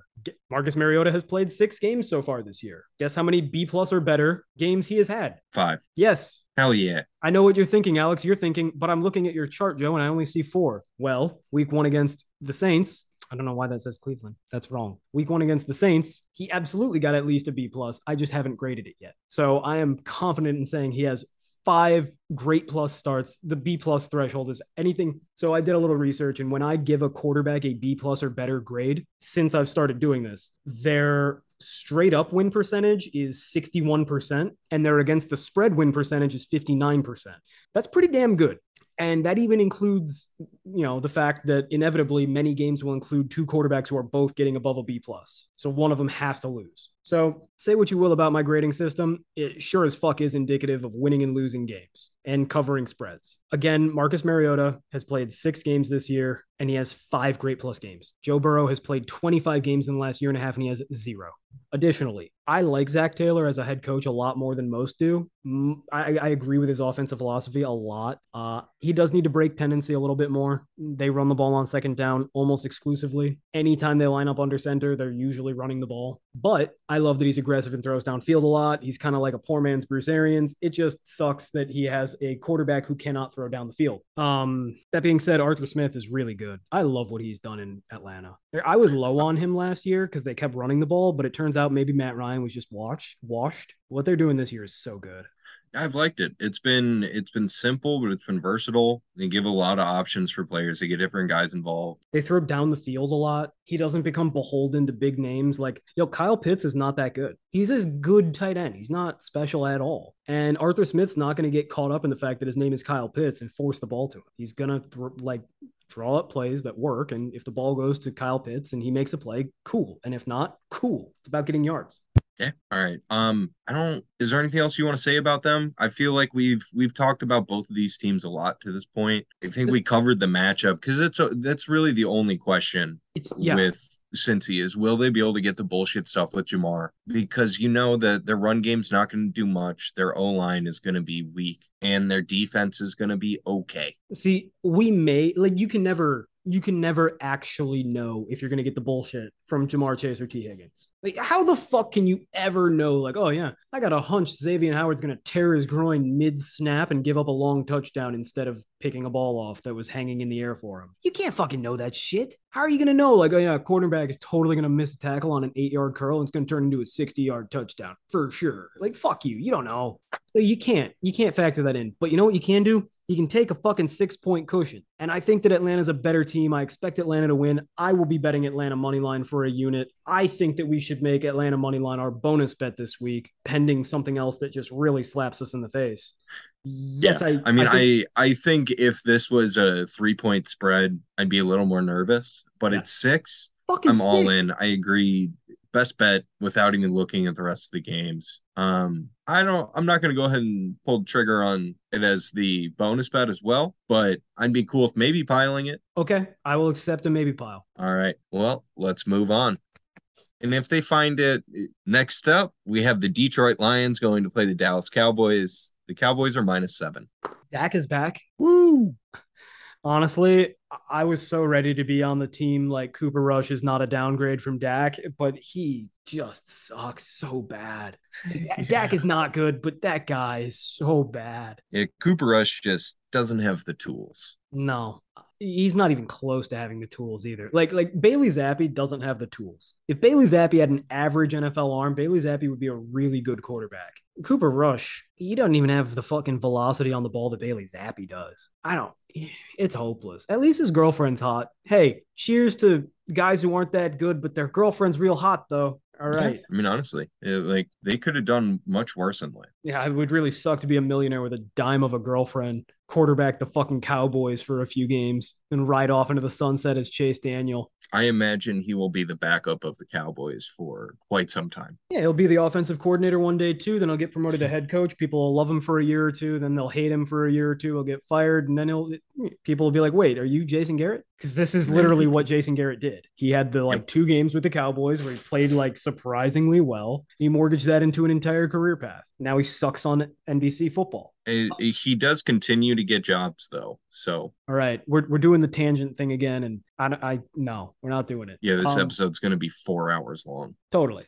Marcus Mariota has played six games so far this year. Guess how many B plus or better games he has had? Five. Yes. Hell yeah. I know what you're thinking, Alex. You're thinking, but I'm looking at your chart, Joe, and I only see four. Well, week one against the Saints. I don't know why that says Cleveland. That's wrong. Week one against the Saints, he absolutely got at least a B plus. I just haven't graded it yet. So I am confident in saying he has five great plus starts. The B plus threshold is anything. So I did a little research, and when I give a quarterback a B plus or better grade, since I've started doing this, their straight up win percentage is 61%, and their against the spread win percentage is 59%. That's pretty damn good. And that even includes, you know, the fact that inevitably many games will include two quarterbacks who are both getting above a B plus. So one of them has to lose. So say what you will about my grading system, it sure as fuck is indicative of winning and losing games and covering spreads. Again, Marcus Mariota has played six games this year and he has five great plus games. Joe Burrow has played 25 games in the last year and a half and he has zero. Additionally, I like Zac Taylor as a head coach a lot more than most do. I, I agree with his offensive philosophy a lot. Uh, he does need to break tendency a little bit more. They run the ball on second down almost exclusively. Anytime they line up under center, they're usually running the ball. But I love that he's aggressive and throws downfield a lot. He's kind of like a poor man's Bruce Arians. It just sucks that he has a quarterback who cannot throw down the field. Um, that being said, Arthur Smith is really good. I love what he's done in Atlanta. I was low on him last year because they kept running the ball, but it turns out maybe Matt Ryan was just washed. Washed. What they're doing this year is so good. I've liked it. It's been it's been simple, but it's been versatile. They give a lot of options for players. They get different guys involved. They throw down the field a lot. He doesn't become beholden to big names. Like, yo, Kyle Pitts is not that good. He's a good tight end. He's not special at all. And Arthur Smith's not going to get caught up in the fact that his name is Kyle Pitts and force the ball to him. He's going to th- like draw up plays that work. And if the ball goes to Kyle Pitts and he makes a play, cool. And if not, cool. It's about getting yards. Yeah. All right. Um, I don't is there anything else you want to say about them? I feel like we've we've talked about both of these teams a lot to this point. I think we covered the matchup because it's a, that's really the only question It's yeah. with Cincy is will they be able to get the bullshit stuff with Ja'Marr? Because you know that their run game's not going to do much. Their O line is going to be weak and their defense is going to be okay. See, we may like you can never you can never actually know if you're going to get the bullshit from Ja'Marr Chase or Tee Higgins. Like, how the fuck can you ever know? Like, oh yeah, I got a hunch Xavier Howard's going to tear his groin mid snap and give up a long touchdown instead of picking a ball off that was hanging in the air for him. You can't fucking know that shit. How are you going to know? Like, oh yeah, a cornerback is totally going to miss a tackle on an eight yard curl and it's going to turn into a 60 yard touchdown for sure. Like, fuck you. You don't know. So you can't, you can't factor that in. But you know what you can do? You can take a fucking six point cushion. And I think that Atlanta's a better team. I expect Atlanta to win. I will be betting Atlanta money line for a unit. I think that we should make Atlanta money line our bonus bet this week, pending something else that just really slaps us in the face. Yes, Yeah. I. I mean, I think- I, think if this was a three point spread, I'd be a little more nervous. But Yeah. it's six. fucking I'm all in. I agree. Best bet without even looking at the rest of the games. Um, I don't. I'm not going to go ahead and pull the trigger on it as the bonus bet as well. But I'd be cool if maybe piling it. Okay, I will accept a maybe pile. All right. Well, let's move on. And if they find it next up, we have the Detroit Lions going to play the Dallas Cowboys. The Cowboys are minus seven. Dak is back. Woo! Honestly, I was so ready to be on the team like Cooper Rush is not a downgrade from Dak, but he just sucks so bad. Dak is not good, but that guy is so bad. Yeah, Cooper Rush just doesn't have the tools. No, he's not even close to having the tools either. Like like Bailey Zappe doesn't have the tools. If Bailey Zappe had an average NFL arm, Bailey Zappe would be a really good quarterback. Cooper Rush, he doesn't even have the fucking velocity on the ball that Bailey Zappe does. I don't. It's hopeless. At least his girlfriend's hot. Hey, cheers to guys who aren't that good, but their girlfriend's real hot though. All right. Yeah, I mean, honestly, it- like they could have done much worse in life. Yeah, it would really suck to be a millionaire with a dime of a girlfriend, quarterback the fucking Cowboys for a few games, and ride off into the sunset as Chase Daniel. I imagine he will be the backup of the Cowboys for quite some time. Yeah, he'll be the offensive coordinator one day too. Then he'll get promoted to head coach. People will love him for a year or two. Then they'll hate him for a year or two. He'll get fired, and then he'll people will be like, "Wait, are you Jason Garrett?" Because this is literally what Jason Garrett did. He had the like two games with the Cowboys where he played like surprisingly well. He mortgaged that into an entire career path. Now he sucks on NBC football. He does continue to get jobs though. So All right, we're we're doing the tangent thing again, and I, I no, we're not doing it. yeah, this Um, episode's going to be four hours long. Totally.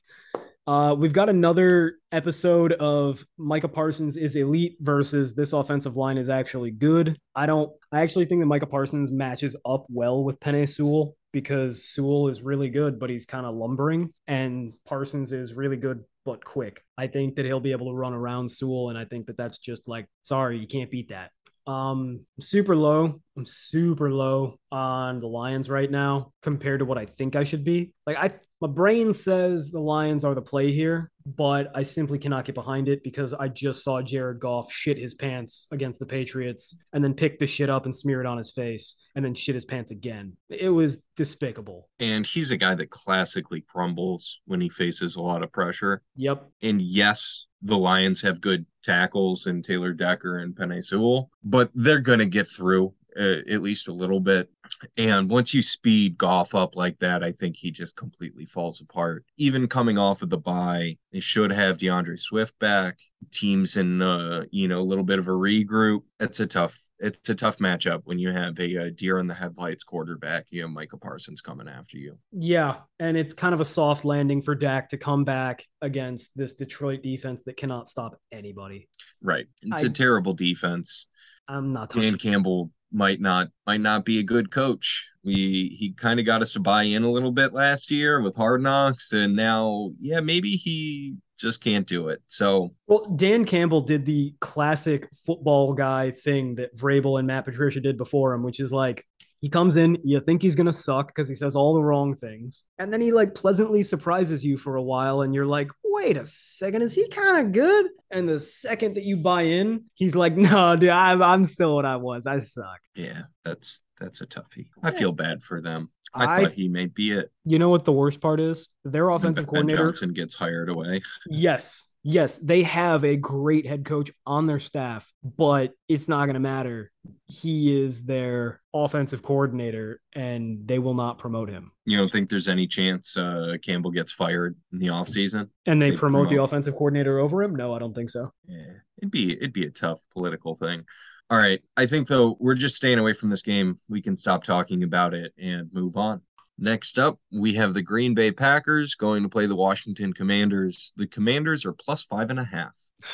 Uh, we've got another episode of Micah Parsons is elite versus this offensive line is actually good. I don't. I actually think that Micah Parsons matches up well with Penei Sewell because Sewell is really good, but he's kind of lumbering, and Parsons is really good but quick. I think that he'll be able to run around Sewell, and I think that that's just like, sorry, you can't beat that. Um, super low. I'm super low on the Lions right now compared to what I think I should be. Like I, my brain says the Lions are the play here, but I simply cannot get behind it because I just saw Jared Goff shit his pants against the Patriots and then pick the shit up and smear it on his face and then shit his pants again. It was despicable. And he's a guy that classically crumbles when he faces a lot of pressure. Yep. And yes, the Lions have good tackles in Taylor Decker and Penei Sewell, but they're going to get through at least a little bit. And once you speed Goff up like that, I think he just completely falls apart. Even coming off of the bye, they should have D'Andre Swift back. Teams in uh, you know a little bit of a regroup. It's a tough. It's a tough matchup when you have a, uh deer in the headlights quarterback. You have Micah Parsons coming after you. Yeah, and it's kind of a soft landing for Dak to come back against this Detroit defense that cannot stop anybody. Right. It's I- a terrible defense. I'm not Dan. Campbell might not might not be a good coach. We he kind of got us to buy in a little bit last year with Hard Knocks, and now yeah, maybe he just can't do it. So Well, Dan Campbell did the classic football guy thing that Vrabel and Matt Patricia did before him, which is like he comes in, you think he's gonna suck because he says all the wrong things, and then he like pleasantly surprises you for a while, and you're like, wait a second, is he kind of good? And the second that you buy in, he's like, no, dude, I'm, I'm still what I was. I suck. yeah, that's that's a toughie. I feel bad for them. I, I, thought he may be it. you know what the worst part is? Their offensive Ben coordinator. Johnson gets hired away. Yes. Yes, they have a great head coach on their staff, but it's not going to matter. He is their offensive coordinator and they will not promote him. You don't think there's any chance uh, Campbell gets fired in the offseason? And they, They promote, the offensive coordinator over him? No, I don't think so. Yeah, it'd be it'd be a tough political thing. All right, I think though we're just staying away from this game. We can stop talking about it and move on. Next up, we have the Green Bay Packers going to play the Washington Commanders. The Commanders are plus five and a half.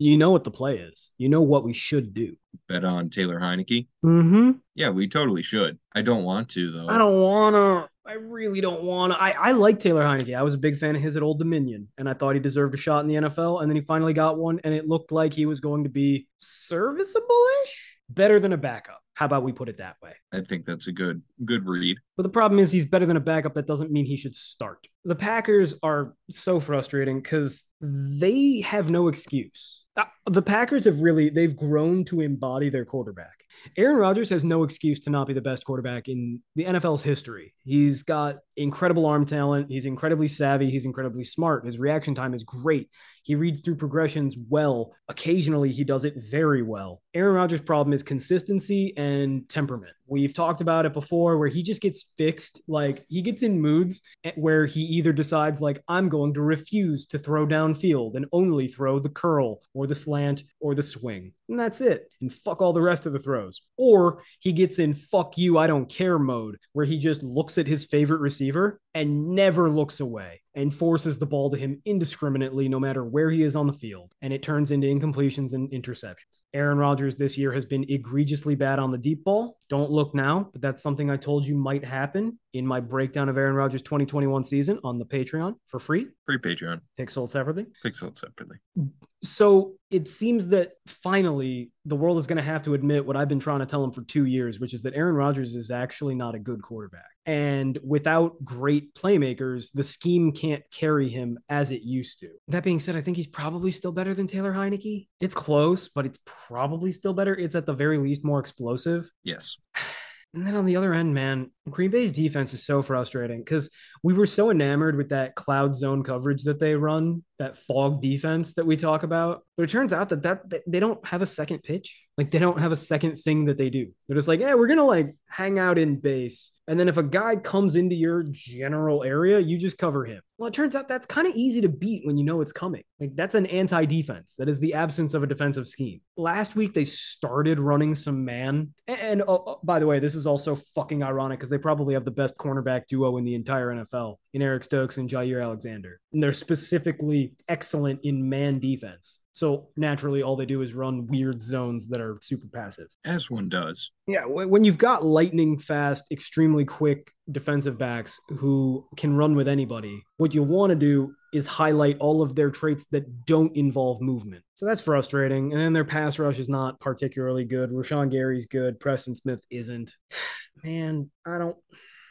You know what the play is. You know what we should do. Bet on Taylor Heinicke. Mm-hmm. Yeah, we totally should. I don't want to though. I don't want to. I really don't want to. I, I like Taylor Heinicke. I was a big fan of his at Old Dominion, and I thought he deserved a shot in the NFL. And then he finally got one, and it looked like he was going to be serviceable ish, better than a backup. How about we put it that way? I think that's a good good read. But the problem is he's better than a backup. That doesn't mean he should start. The Packers are so frustrating because they have no excuse. Uh, The Packers have really they've grown to embody their quarterback. Aaron Rodgers has no excuse to not be the best quarterback in the NFL's history. He's got incredible arm talent. He's incredibly savvy. He's incredibly smart. His reaction time is great. He reads through progressions well. Occasionally, he does it very well. Aaron Rodgers' problem is consistency and temperament. We've talked about it before where he just gets fixed. Like he gets in moods where he either decides, like, I'm going to refuse to throw downfield and only throw the curl or the slant or the swing. And that's it. And fuck all the rest of the throws. Or he gets in fuck you, I don't care mode where he just looks at his favorite receiver and never looks away and forces the ball to him indiscriminately no matter where he is on the field. And it turns into incompletions and interceptions. Aaron Rodgers this year has been egregiously bad on the deep ball. Don't look now, but that's something I told you might happen in my breakdown of Aaron Rodgers' 2021 season on the Patreon for free. Free Patreon. Pick sold separately. Pixel separately. So it seems that finally the world is going to have to admit what I've been trying to tell them for two years, which is that Aaron Rodgers is actually not a good quarterback. And without great playmakers, the scheme can't carry him as it used to. That being said, I think he's probably still better than Taylor Heinicke. It's close, but it's probably still better. It's at the very least more explosive. Yes. And then on the other end, man, Green Bay's defense is so frustrating because we were so enamored with that cloud zone coverage that they run, that fog defense that we talk about. But it turns out that that they don't have a second pitch. Like they don't have a second thing that they do. They're just like, yeah, we're gonna like hang out in base. And then if a guy comes into your general area, you just cover him. Well, it turns out that's kind of easy to beat when you know it's coming. Like that's an anti-defense. That is the absence of a defensive scheme. Last week they started running some man. And, and oh, by the way, this is also fucking ironic because they probably have the best cornerback duo in the entire NFL in Eric Stokes and Jaire Alexander. And they're specifically excellent in man defense. So naturally, all they do is run weird zones that are super passive. As one does. Yeah, when you've got lightning fast, extremely quick defensive backs who can run with anybody, what you want to do is highlight all of their traits that don't involve movement. So that's frustrating. And then their pass rush is not particularly good. Rashan Gary's good. Preston Smith isn't. Man, I don't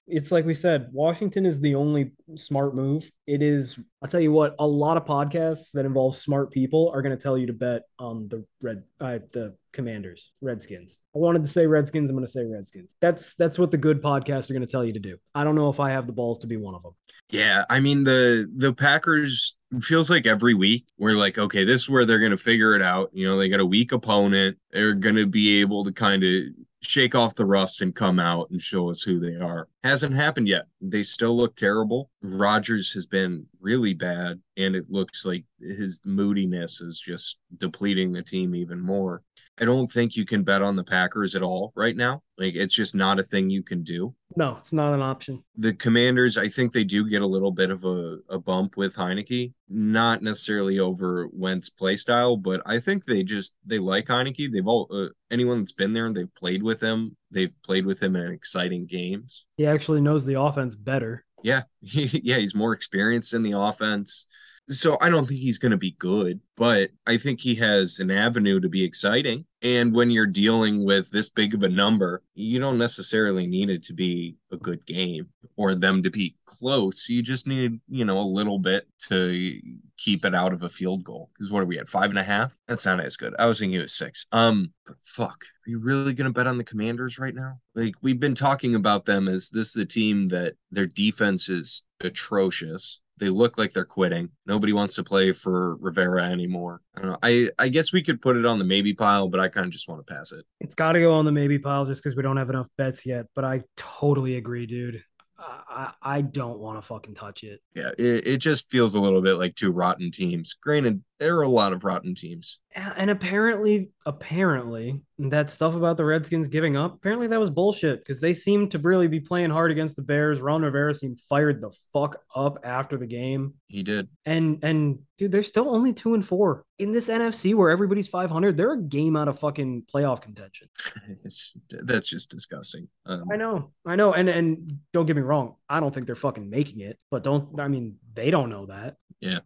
it's like we said, Washington is the only smart move. It is, I'll tell you what, a lot of podcasts that involve smart people are going to tell you to bet on the red, uh, the Commanders, Redskins. I wanted to say Redskins. I'm going to say Redskins. That's that's what the good podcasts are going to tell you to do. I don't know if I have the balls to be one of them. Yeah, I mean the the Packers feels like every week we're like, okay, this is where they're going to figure it out. You know, they got a weak opponent. They're going to be able to kind of shake off the rust and come out and show us who they are. Hasn't happened yet. They still look terrible. Rodgers has been really bad, and it looks like his moodiness is just depleting the team even more. I don't think you can bet on the Packers at all right now. Like it's just not a thing you can do. No, it's not an option. The Commanders, I think they do get a little bit of a, a bump with Heinicke, not necessarily over Wentz play style, but I think they just they like Heinicke. They've all uh, anyone that's been there and they've played with him, they've played with him in exciting games. He actually knows the offense better. Yeah, he, yeah, he's more experienced in the offense. So I don't think he's going to be good, but I think he has an avenue to be exciting. And when you're dealing with this big of a number, you don't necessarily need it to be a good game or them to be close. You just need, you know, a little bit to keep it out of a field goal. Because what are we at? Five and a half? That's not as good. I was thinking it was six. Um, but fuck. Are you really gonna bet on the commanders right now? Like we've been talking about them as this is a team that their defense is atrocious they look like they're quitting. Nobody wants to play for Rivera anymore. I don't know. I, I guess we could put it on the maybe pile, but I kind of just want to pass it. It's got to go on the maybe pile just because we don't have enough bets yet. But I totally agree, dude. I, I don't want to fucking touch it. Yeah, it, it just feels a little bit like two rotten teams. Granted, there are a lot of rotten teams. And apparently, apparently, that stuff about the Redskins giving up, apparently that was bullshit because they seemed to really be playing hard against the Bears. Ron Rivera seemed fired the fuck up after the game. He did. And and dude, they're still only two and four in this NFC where everybody's 500. They're a game out of fucking playoff contention. It's, that's just disgusting. Um, I know, I know, and and don't get me wrong, I don't think they're fucking making it, but don't I mean they don't know that. Yeah.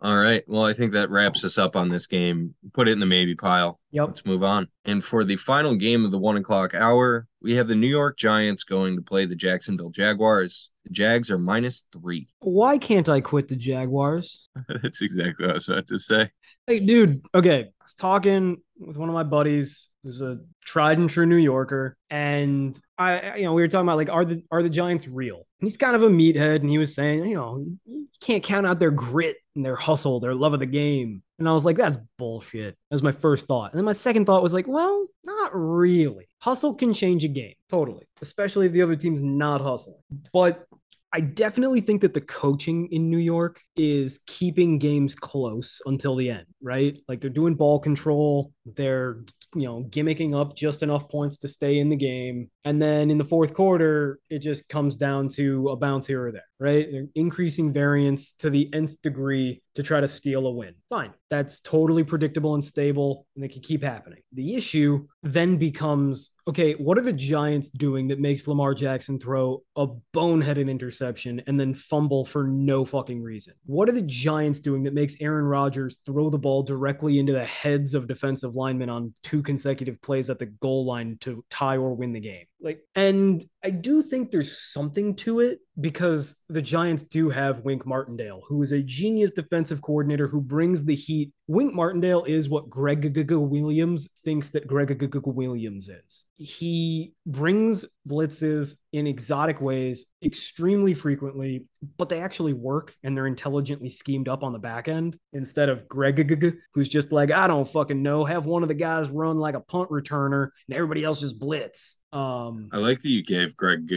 All right. Well, I think that wraps us up on this game. Put it in the maybe pile. Yep. Let's move on. And for the final game of the one o'clock hour, we have the New York Giants going to play the Jacksonville Jaguars. The Jags are minus three. Why can't I quit the Jaguars? That's exactly what I was about to say. Hey, dude. Okay. I was talking with one of my buddies who's a tried and true New Yorker. And I, you know, we were talking about like, are the are the Giants real? He's kind of a meathead, and he was saying, you know, you can't count out their grit and their hustle, their love of the game. And I was like, that's bullshit. That was my first thought. And then my second thought was like, well, not really. Hustle can change a game, totally, especially if the other team's not hustling. But I definitely think that the coaching in New York is keeping games close until the end, right? Like they're doing ball control, they're you know gimmicking up just enough points to stay in the game, and then in the fourth quarter, it just comes down to a bounce here or there, right? They're increasing variance to the nth degree to try to steal a win. Fine. That's totally predictable and stable, and it can keep happening. The issue then becomes okay, what are the Giants doing that makes Lamar Jackson throw a boneheaded interception and then fumble for no fucking reason? What are the Giants doing that makes Aaron Rodgers throw the ball directly into the heads of defensive linemen on two consecutive plays at the goal line to tie or win the game? Like, and I do think there's something to it because the Giants do have Wink Martindale, who is a genius defensive coordinator who brings the heat. Wink Martindale is what Gregg Williams thinks that Gregg Williams is. He brings blitzes in exotic ways extremely frequently, but they actually work and they're intelligently schemed up on the back end instead of Gregg, who's just like, I don't fucking know. Have one of the guys run like a punt returner and everybody else just blitz. Um, I like that you gave Gregg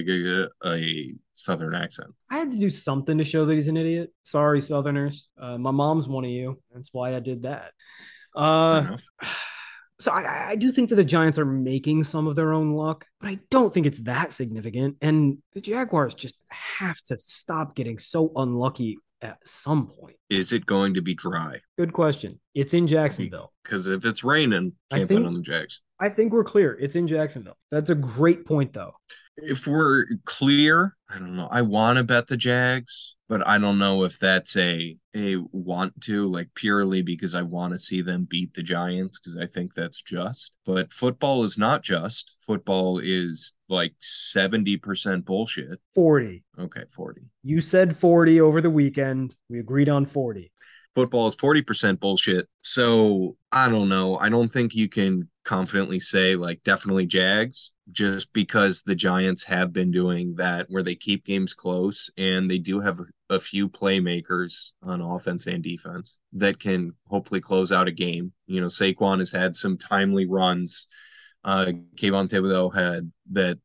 a southern accent. I had to do something to show that he's an idiot. Sorry, Southerners. Uh, my mom's one of you. That's why I did that. Uh, so I, I do think that the Giants are making some of their own luck, but I don't think it's that significant. And the Jaguars just have to stop getting so unlucky at some point. Is it going to be dry? Good question. It's in Jacksonville. Because if it's raining, I can't think- on the Jags. I think we're clear. It's in Jacksonville. That's a great point, though. If we're clear, I don't know. I want to bet the Jags, but I don't know if that's a a want to like purely because I want to see them beat the Giants because I think that's just. But football is not just. Football is like 70% bullshit. 40. Okay, 40. You said 40 over the weekend. We agreed on 40. football is 40% bullshit. So I don't know. I don't think you can confidently say like definitely Jags just because the Giants have been doing that where they keep games close and they do have a, a few playmakers on offense and defense that can hopefully close out a game. You know, Saquon has had some timely runs. Uh Kayvon Thibodeaux had that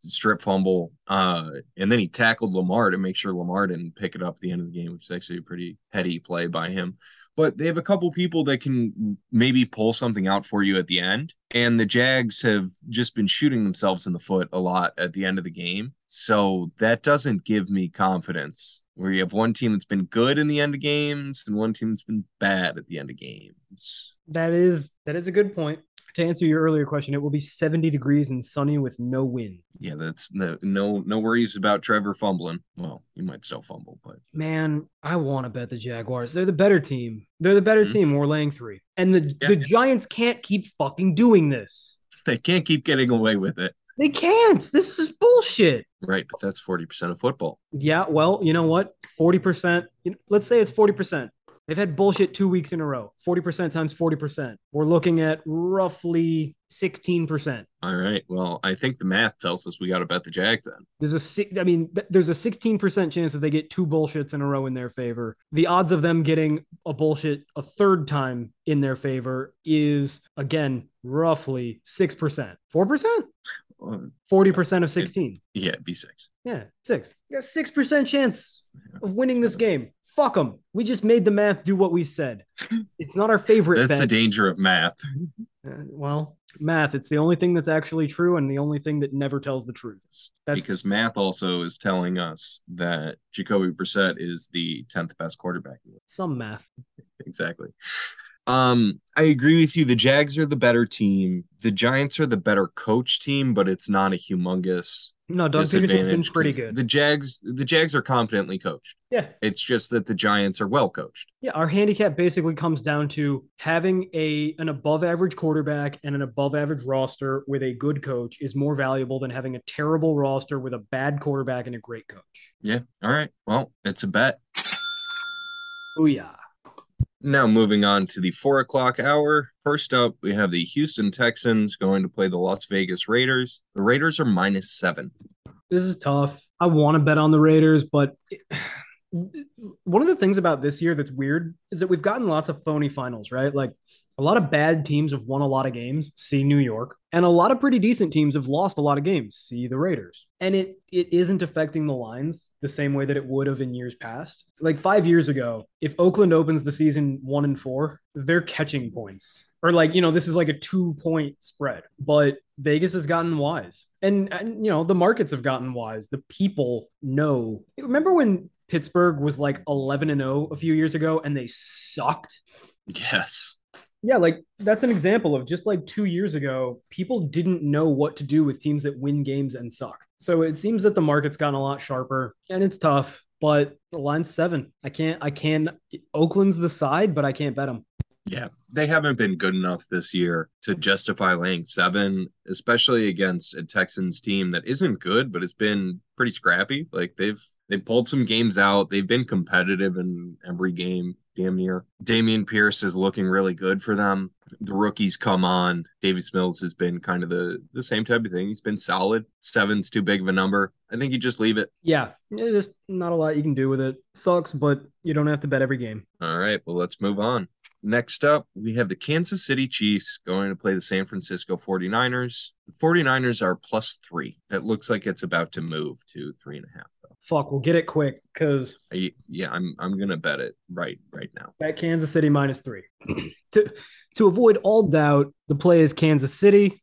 strip fumble uh and then he tackled Lamar to make sure Lamar didn't pick it up at the end of the game which is actually a pretty heady play by him but they have a couple people that can maybe pull something out for you at the end. And the Jags have just been shooting themselves in the foot a lot at the end of the game. So that doesn't give me confidence where you have one team that's been good in the end of games and one team that's been bad at the end of games. That is that is a good point. To answer your earlier question, it will be 70 degrees and sunny with no wind. yeah that's no no no worries about Trevor fumbling well you might still fumble but Man, I want to bet the Jaguars. They're the better team. They're the better Mhm. team. We're laying three. And the, Yeah. the Giants can't keep fucking doing this. they can't keep getting away with it They can't. This is bullshit. Right, but that's 40% of football. Yeah, well, you know what? 40%. You know, let's say it's 40%. They've had bullshit two weeks in a row. 40% times 40%. We're looking at roughly 16%. All right. Well, I think the math tells us we got to bet the Jags then. There's a I mean, there's a 16% chance that they get two bullshits in a row in their favor. The odds of them getting a bullshit a third time in their favor is again roughly 6%. 4%? Uh, 40% of 16. yeah, it'd be six. Yeah, 6. You got 6% chance of winning this game. Fuck them. We just made the math do what we said. It's not our favorite That's bet. the danger of math. Uh, well, math, it's the only thing that's actually true and the only thing that never tells the truth. That's because math also is telling us that Jacoby Brissett is the 10th best quarterback. in the league. some math. Exactly. Um, I agree with you. The Jags are the better team. The Giants are the better coach team, but it's not a humongous No, Doug Pederson's been pretty good. The Jags, the Jags are competently coached. Yeah. It's just that the Giants are well coached. Yeah, our handicap basically comes down to having a an above average quarterback and an above average roster with a good coach is more valuable than having a terrible roster with a bad quarterback and a great coach. Yeah. All right. Well, it's a bet. Booyah. Now moving on to the four o'clock hour. First up, we have the Houston Texans going to play the Las Vegas Raiders. The Raiders are minus seven. This is tough. I want to bet on the Raiders, but one of the things about this year that's weird is that we've gotten lots of phony finals, right? Like a lot of bad teams have won a lot of games, see New York, and a lot of pretty decent teams have lost a lot of games, see the Raiders. And it it isn't affecting the lines the same way that it would have in years past. Like 5 years ago, if Oakland opens the season 1 and 4, they're catching points. Or like, you know, this is like a 2-point spread. But Vegas has gotten wise. And, and you know, the markets have gotten wise. The people know. Remember when Pittsburgh was like 11 and 0 a few years ago and they sucked? Yes. Yeah, like that's an example of just like two years ago, people didn't know what to do with teams that win games and suck. So it seems that the market's gotten a lot sharper and it's tough, but the line's seven. I can't, I can, Oakland's the side, but I can't bet them. Yeah. They haven't been good enough this year to justify laying seven, especially against a Texans team that isn't good, but it's been pretty scrappy. Like they've they pulled some games out. They've been competitive in every game. damn near. Dameon Pierce is looking really good for them. The rookies come on. Davis Mills has been kind of the the same type of thing. He's been solid. Seven's too big of a number. I think you just leave it. Yeah, there's not a lot you can do with it. Sucks, but you don't have to bet every game. All right, well, let's move on. Next up, we have the Kansas City Chiefs going to play the San Francisco 49ers. The 49ers are plus three. It looks like it's about to move to three and a half. Fuck, we'll get it quick because yeah, I'm I'm gonna bet it right right now. at Kansas City minus three. to to avoid all doubt, the play is Kansas City.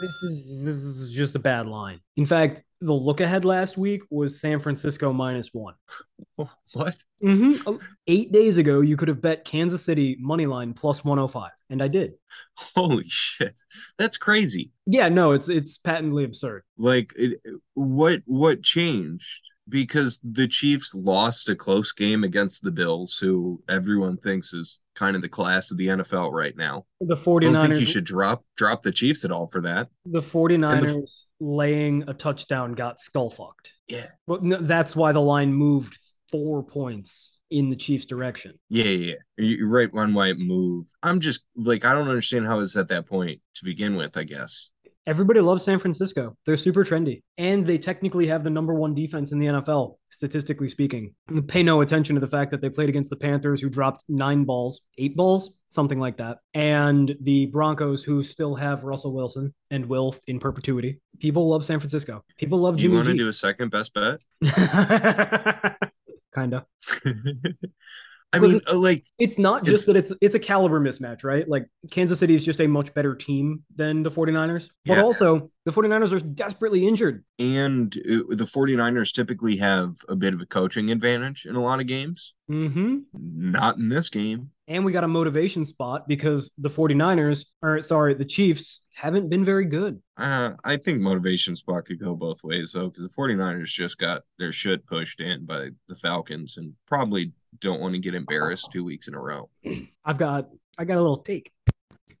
This is this is just a bad line. In fact, the look ahead last week was San Francisco minus one. What? Mm-hmm. Eight days ago, you could have bet Kansas City money line plus 105, and I did. Holy shit, that's crazy. Yeah, no, it's it's patently absurd. Like, it, what what changed? Because the Chiefs lost a close game against the Bills, who everyone thinks is kind of the class of the NFL right now. The I don't think you should drop drop the Chiefs at all for that. the 49ers laying a touchdown got skull fucked. Yeah. Well, no, that's why the line moved four points in the Chiefs' direction. Yeah, yeah, yeah. You're right One why it moved. I'm just like I don't understand how it's at that point to begin with. I guess. Everybody loves San Francisco. They're super trendy. And they technically have the number one defense in the NFL, statistically speaking. Pay no attention to the fact that they played against the Panthers, who dropped nine balls, eight balls, something like that. And the Broncos, who still have Russell Wilson and will in perpetuity. People love San Francisco. People love You Jimmy want to do a second best bet? Kinda. I mean, it's- uh, like It's not just that it's it's a caliber mismatch, right? Like Kansas City is just a much better team than the 49ers. But Yeah. also the 49ers are desperately injured. and uh, the 49ers typically have a bit of a coaching advantage in a lot of games. Mm-hmm. Not in this game. And we got a motivation spot because the 49ers, or sorry, the Chiefs haven't been very good. Uh, I think motivation spot could go both ways though, because the 49ers just got their shit pushed in by the Falcons and probably don't want to get embarrassed two weeks in a row. I've got I got a little take.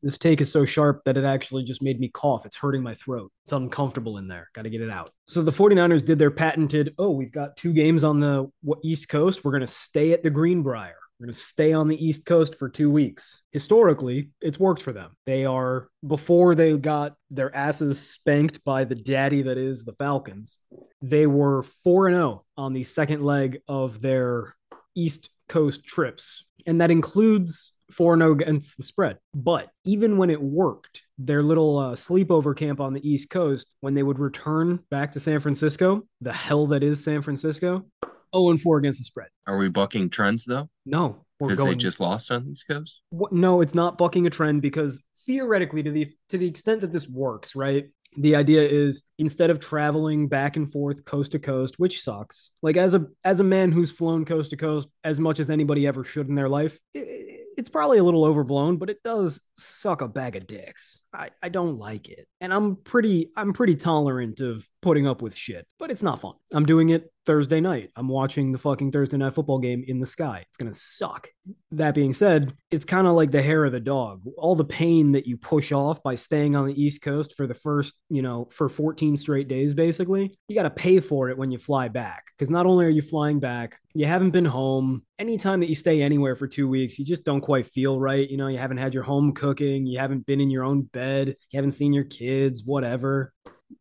This take is so sharp that it actually just made me cough. It's hurting my throat. It's uncomfortable in there. Got to get it out. So the 49ers did their patented, oh, we've got two games on the East Coast. We're going to stay at the Greenbrier. We're going to stay on the East Coast for two weeks. Historically, it's worked for them. They are, before they got their asses spanked by the daddy that is the Falcons, they were 4 0 on the second leg of their East Coast trips. And that includes 4 0 against the spread. But even when it worked, their little uh, sleepover camp on the East Coast, when they would return back to San Francisco, the hell that is San Francisco, 0 and 4 against the spread. Are we bucking trends though? No, Because they just lost on the East Coast? What- no, it's not bucking a trend because theoretically, to the to the extent that this works, right? The idea is instead of traveling back and forth coast to coast, which sucks. Like as a as a man who's flown coast to coast as much as anybody ever should in their life, i- it's probably a little overblown, but it does suck a bag of dicks. I, I don't like it. And I'm pretty I'm pretty tolerant of putting up with shit, but it's not fun. I'm doing it Thursday night. I'm watching the fucking Thursday night football game in the sky. It's gonna suck. That being said, it's kind of like the hair of the dog. All the pain that you push off by staying on the East Coast for the first, you know, for 14 straight days, basically, you got to pay for it when you fly back. Because not only are you flying back, you haven't been home. Anytime that you stay anywhere for two weeks, you just don't quite feel right. You know, you haven't had your home cooking, you haven't been in your own bed, you haven't seen your kids, whatever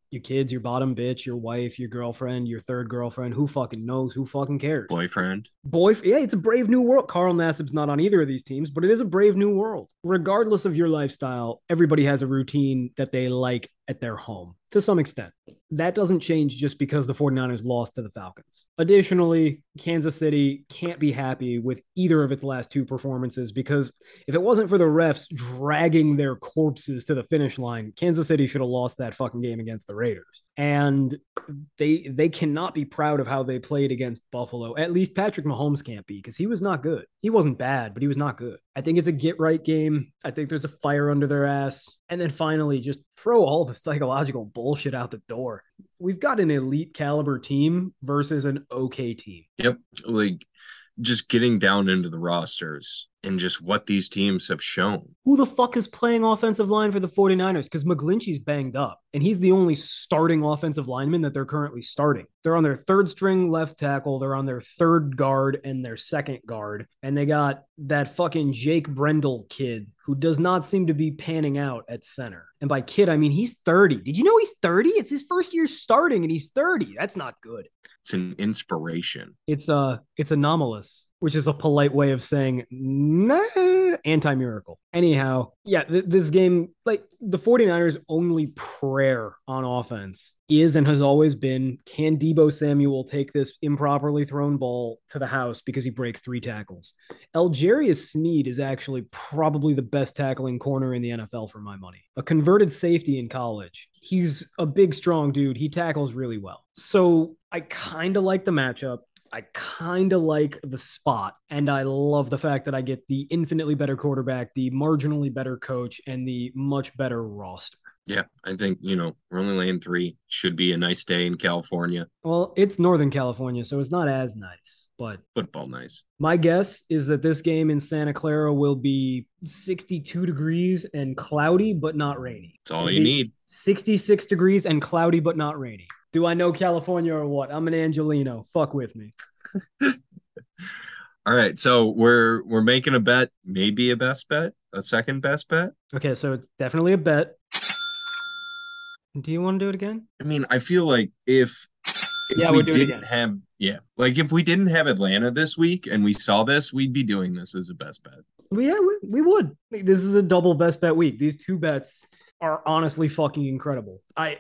your kids, your bottom bitch, your wife, your girlfriend, your third girlfriend. Who fucking knows? Who fucking cares? Boyfriend. Boy, yeah, it's a brave new world. Carl Nassib's not on either of these teams, but it is a brave new world. Regardless of your lifestyle, everybody has a routine that they like at their home to some extent. That doesn't change just because the 49ers lost to the Falcons. Additionally, Kansas City can't be happy with either of its last two performances because if it wasn't for the refs dragging their corpses to the finish line, Kansas City should have lost that fucking game against the Raiders. And they they cannot be proud of how they played against Buffalo. At least Patrick Mahomes can't be because he was not good. He wasn't bad, but he was not good. I think it's a get right game. I think there's a fire under their ass. And then finally, just throw all the psychological bullshit out the door. We've got an elite caliber team versus an okay team. Yep. Like just getting down into the rosters. And just what these teams have shown. Who the fuck is playing offensive line for the 49ers? Because McGlinchey's banged up, and he's the only starting offensive lineman that they're currently starting. They're on their third string left tackle, they're on their third guard and their second guard, and they got that fucking Jake Brendel kid who does not seem to be panning out at center. And by kid, I mean he's 30. Did you know he's 30? It's his first year starting and he's 30. That's not good. It's an inspiration. It's uh it's anomalous, which is a polite way of saying nah, anti-miracle. Anyhow, yeah, th- this game like the 49ers only prayer on offense is and has always been can Deebo Samuel take this improperly thrown ball to the house because he breaks three tackles. L'Jarius Sneed is actually probably the best tackling corner in the NFL for my money. A converted safety in college. He's a big strong dude. He tackles really well. So I kind of like the matchup. I kind of like the spot, and I love the fact that I get the infinitely better quarterback, the marginally better coach, and the much better roster. Yeah, I think, you know, we're only laying three. Should be a nice day in California. Well, it's Northern California, so it's not as nice, but Football nice. my guess is that this game in Santa Clara will be 62 degrees and cloudy, but not rainy. It's all It'll you need. 66 degrees and cloudy, but not rainy. Do I know California or what? I'm an Angelino. Fuck with me. All right. So we're we're making a bet, maybe a best bet, a second best bet. Okay, so it's definitely a bet. Do you want to do it again? I mean, I feel like if, if Yeah, we we'll do didn't again. have yeah, like if we didn't have Atlanta this week and we saw this, we'd be doing this as a best bet. Yeah, we, we would. This is a double best bet week. These two bets are honestly fucking incredible. I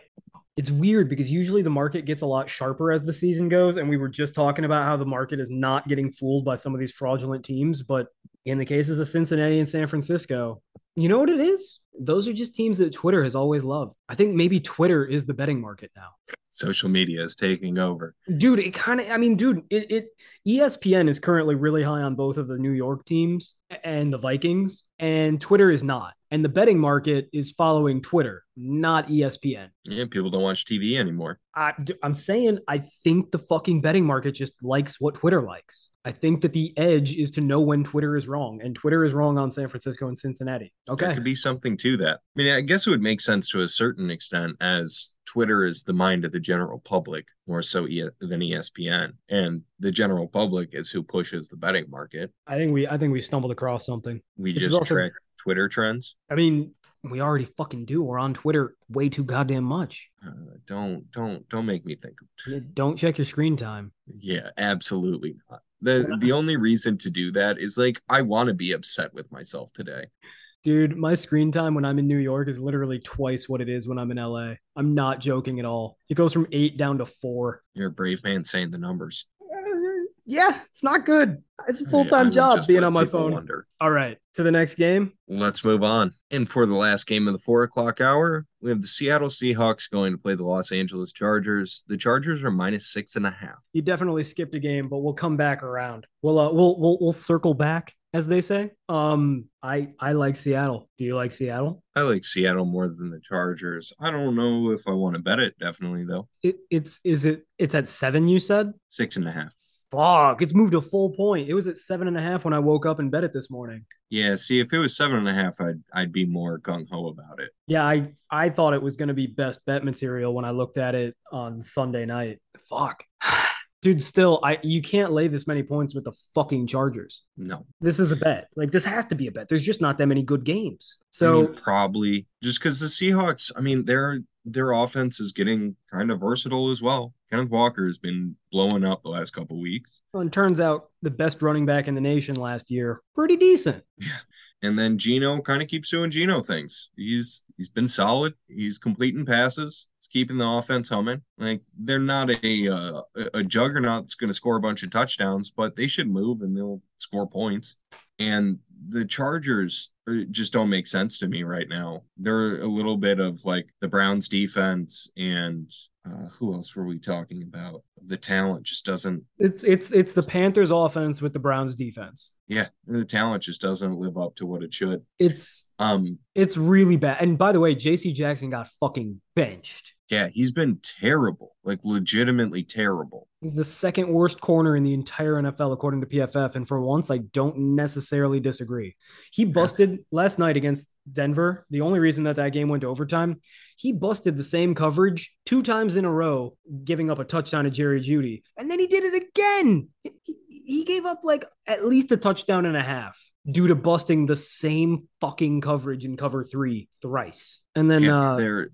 it's weird because usually the market gets a lot sharper as the season goes and we were just talking about how the market is not getting fooled by some of these fraudulent teams, but in the cases of Cincinnati and San Francisco, you know what it is? Those are just teams that Twitter has always loved. I think maybe Twitter is the betting market now. Social media is taking over. Dude, it kind of, I mean, dude, it, it, ESPN is currently really high on both of the New York teams and the Vikings, and Twitter is not. And the betting market is following Twitter, not ESPN. Yeah, people don't watch TV anymore. I, am saying, I think the fucking betting market just likes what Twitter likes. I think that the edge is to know when Twitter is wrong, and Twitter is wrong on San Francisco and Cincinnati. There Okay. could be something to that. I mean, I guess it would make sense to a certain extent as Twitter is the mind of the general public more so e- than ESPN, and the general public is who pushes the betting market. I think we, I think we stumbled across something. We Which just also- track Twitter trends. I mean, we already fucking do. We're on Twitter way too goddamn much. Uh, don't don't don't make me think. Yeah, Don't check your screen time. Yeah, absolutely not. The the only reason to do that is like I want to be upset with myself today. Dude, my screen time when I'm in New York is literally twice what it is when I'm in LA. I'm not joking at all. It goes from eight down to four. You're a brave man saying the numbers. Yeah, it's not good. It's a full time job being on my phone. Wonder. All right, to the next game. Let's move on. And for the last game of the four o'clock hour, we have the Seattle Seahawks going to play the Los Angeles Chargers. The Chargers are minus six and a half. You definitely skipped a game, but we'll come back around. We'll uh, we'll we'll we'll circle back, as they say. Um, I I like Seattle. Do you like Seattle? I like Seattle more than the Chargers. I don't know if I want to bet it, definitely though. It it's is it it's at seven. You said. Six and a half. Fuck! It's moved a full point. It was at seven and a half when I woke up and bet it this morning. Yeah, see, if it was seven and a half, I'd I'd be more gung ho about it. Yeah, I I thought it was going to be best bet material when I looked at it on Sunday night. Fuck. Dude, still I you can't lay this many points with the fucking Chargers. No. This is a bet. Like this has to be a bet. There's just not that many good games. I So mean, probably just because the Seahawks, I mean, their their offense is getting kind of versatile as well. Kenneth Walker has been blowing up the last couple weeks. well, it turns out the best running back in the nation last year, pretty decent. Yeah. And then Geno kind of keeps doing Geno things. He's he's been solid. He's completing passes. He's keeping the offense humming. Like they're not a uh, a juggernaut that's going to score a bunch of touchdowns, but they should move and they'll score points. And the Chargers uh, just don't make sense to me right now. They're a little bit of like the Browns defense and uh, who else were we talking about? The talent just doesn't. It's it's it's the Panthers offense with the Browns defense. Yeah, the talent just doesn't live up to what it should. It's Um, it's really bad. And by the way, JC Jackson got fucking benched. yeah, he's been terrible, like legitimately terrible. He's the second worst corner in the entire NFL according to PFF. And for once, I don't necessarily disagree. He busted last night against Denver. The only reason that that game went to overtime, he busted the same coverage two times in a row, giving up a touchdown to Jerry Jeudy. And then he did it again. He- gave up like at least a touchdown and a half due to busting the same fucking coverage in cover three thrice. And then, Yeah, uh, their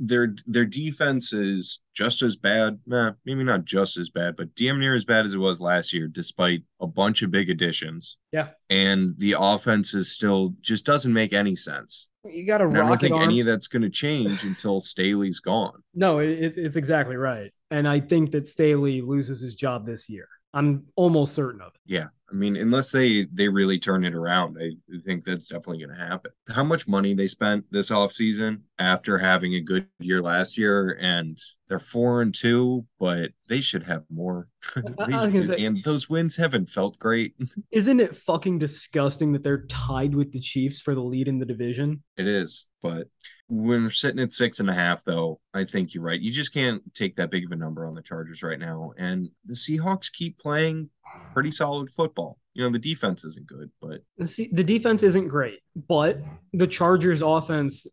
their their defense is just as bad. Nah, maybe not just as bad, but damn near as bad as it was last year, despite a bunch of big additions. Yeah. and the offense is still just doesn't make any sense. You got a And I don't think arm. any of that's going to change until Staley's gone. No, it, it- it's exactly right. And I think that Staley loses his job this year. I'm almost certain of it. Yeah, I mean, unless they they really turn it around, I think that's definitely going to happen. How much money they spent this offseason after having a good year last year, and they're four and two, but they should have more. I- I was gonna say- and those wins haven't felt great. Isn't it fucking disgusting that they're tied with the Chiefs for the lead in the division? It is, but when we're sitting at six and a half, though, I think you're right. You just can't take that big of a number on the Chargers right now. And the Seahawks keep playing pretty solid football. You know, the defense isn't good, but See, the defense isn't great, but the Chargers offense,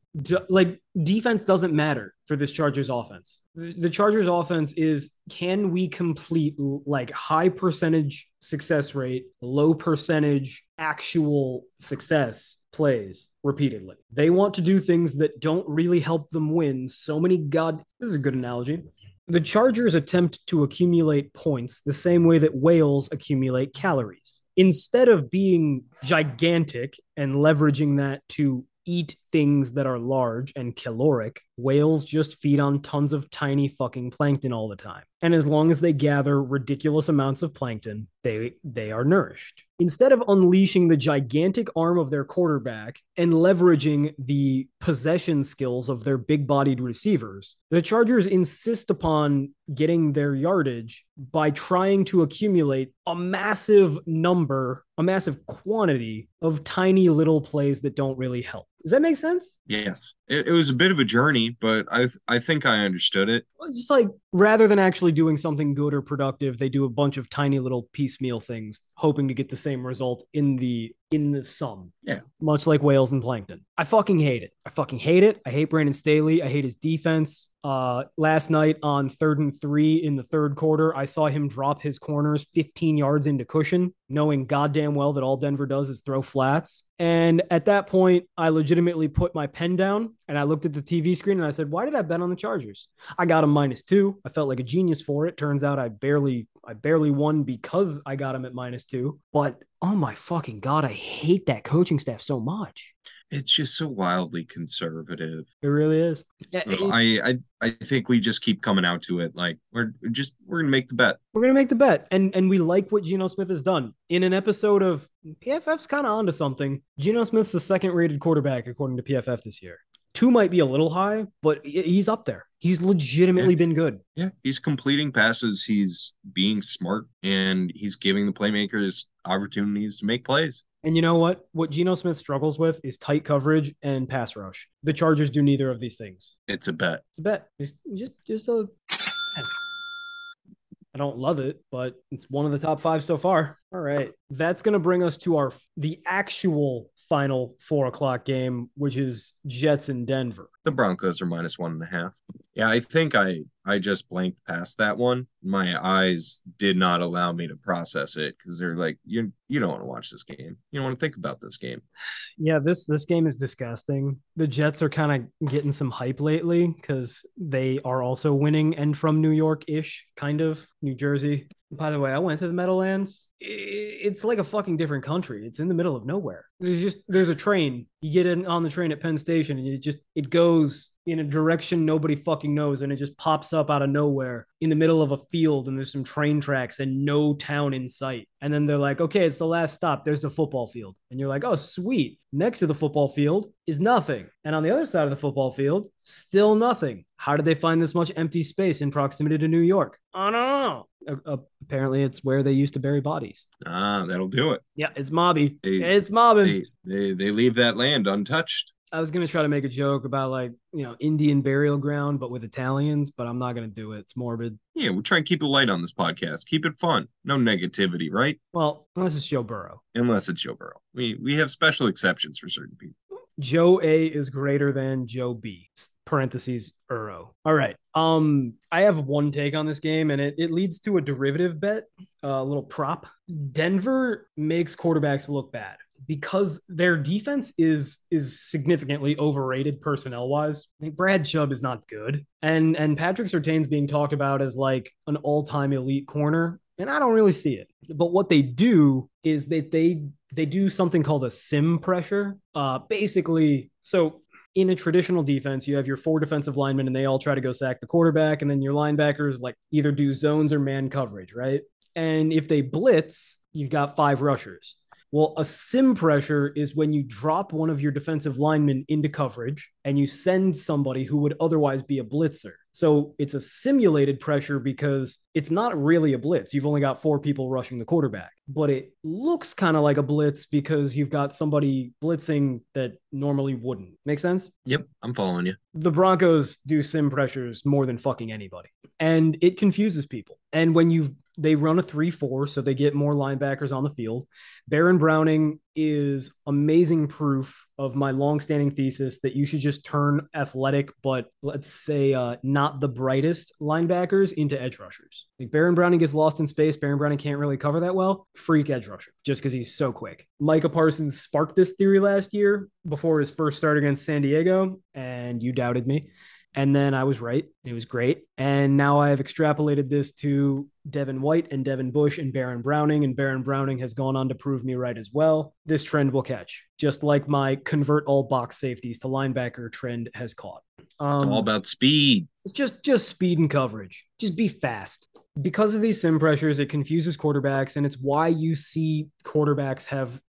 like defense doesn't matter for this Chargers offense. The Chargers offense is can we complete like high percentage success rate, low percentage actual success plays repeatedly. They want to do things that don't really help them win. So many god this is a good analogy. The Chargers attempt to accumulate points the same way that whales accumulate calories. Instead of being gigantic and leveraging that to eat things that are large and caloric, whales just feed on tons of tiny fucking plankton all the time. And as long as they gather ridiculous amounts of plankton, they they are nourished. Instead of unleashing the gigantic arm of their quarterback and leveraging the possession skills of their big-bodied receivers, the Chargers insist upon getting their yardage by trying to accumulate a massive number, a massive quantity of tiny little plays that don't really help. Does that make sense? yes, it, it was a bit of a journey, but I I think I understood it. Well, Just like rather than actually doing something good or productive, they do a bunch of tiny little piecemeal things, hoping to get the same result in the in the sum. Yeah. Much like whales and plankton. I fucking hate it. I fucking hate it. I hate Brandon Staley. I hate his defense. Uh, last night on third and three in the third quarter, I saw him drop his corners 15 yards into cushion, knowing goddamn well that all Denver does is throw flats. And at that point, I legitimately put my pen down and I looked at the TV screen and I said, "Why did I bet on the Chargers? I got him minus two. I felt like a genius for it. Turns out I barely, I barely won because I got him at minus two. But oh my fucking god, I hate that coaching staff so much. It's just so wildly conservative. It really is. So I, I I think we just keep coming out to it like we're just we're gonna make the bet. We're gonna make the bet, and and we like what Geno Smith has done in an episode of PFF's kind of onto something. Geno Smith's the second rated quarterback according to PFF this year. Two might be a little high, but he's up there. He's legitimately Yeah. been good. Yeah, he's completing passes. He's being smart, and he's giving the playmakers opportunities to make plays. And you know what? What Geno Smith struggles with is tight coverage and pass rush. The Chargers do neither of these things. It's a bet. It's a bet. Just just just a. I don't love it, but it's one of the top five so far. All right, that's gonna bring us to our the actual final four o'clock game, which is Jets in Denver. The Broncos are minus one and a half. Yeah, I think I I just blanked past that one. My eyes did not allow me to process it because they're like, you you don't want to watch this game. You don't want to think about this game. Yeah, this this game is disgusting. The Jets are kind of getting some hype lately because they are also winning and from New York ish, kind of New Jersey. By the way, I went to the Meadowlands. It's like a fucking different country. It's in the middle of nowhere. There's just there's a train. You get in on the train at Penn Station, and it just it goes in a direction nobody fucking knows, and it just pops up out of nowhere in the middle of a field, and there's some train tracks and no town in sight. And then they're like, okay, it's the last stop. There's the football field, and you're like, oh sweet. Next to the football field is nothing, and on the other side of the football field, still nothing. How did they find this much empty space in proximity to New York? I don't know. Uh, uh, apparently, it's where they used to bury bodies. Ah, that'll do it. Yeah, it's mobby. They- it's mobbing. They, they they leave that land untouched. I was gonna try to make a joke about like you know Indian burial ground, but with Italians, but I'm not gonna do it. It's morbid. Yeah, we're trying to keep it light on this podcast. Keep it fun. No negativity, right? Well, unless it's Joe Burrow. Unless it's Joe Burrow. We we have special exceptions for certain people. Joe A is greater than Joe B. Parentheses Uro. All right. Um, I have one take on this game, and it, it leads to a derivative bet, a little prop. Denver makes quarterbacks look bad because their defense is is significantly overrated personnel wise. Like Brad Chubb is not good, and and Patrick Surtain's being talked about as like an all time elite corner, and I don't really see it. But what they do is that they they do something called a sim pressure. Uh, basically, so in a traditional defense, you have your four defensive linemen and they all try to go sack the quarterback, and then your linebackers like either do zones or man coverage, right? And if they blitz, you've got five rushers. Well, a sim pressure is when you drop one of your defensive linemen into coverage and you send somebody who would otherwise be a blitzer. So it's a simulated pressure because it's not really a blitz. You've only got four people rushing the quarterback, but it looks kind of like a blitz because you've got somebody blitzing that normally wouldn't. Make sense? Yep, I'm following you. the Broncos do sim pressures more than fucking anybody. And it confuses people. And when you they run a 3-4 so they get more linebackers on the field. Baron Browning is amazing proof of my long-standing thesis that you should just turn athletic but let's say uh, not the brightest linebackers into edge rushers. Like Baron Browning gets lost in space, Baron Browning can't really cover that well. Freak edge rusher just cuz he's so quick. Micah Parsons sparked this theory last year before his first start against San Diego and you doubted me. And then I was right. It was great. And now I have extrapolated this to Devin White and Devin Bush and Baron Browning. And Baron Browning has gone on to prove me right as well. This trend will catch, just like my convert all box safeties to linebacker trend has caught. It's Um, all about speed. it's just just speed and coverage. Just be fast. Because of these sim pressures, it confuses quarterbacks, and it's why you see quarterbacks have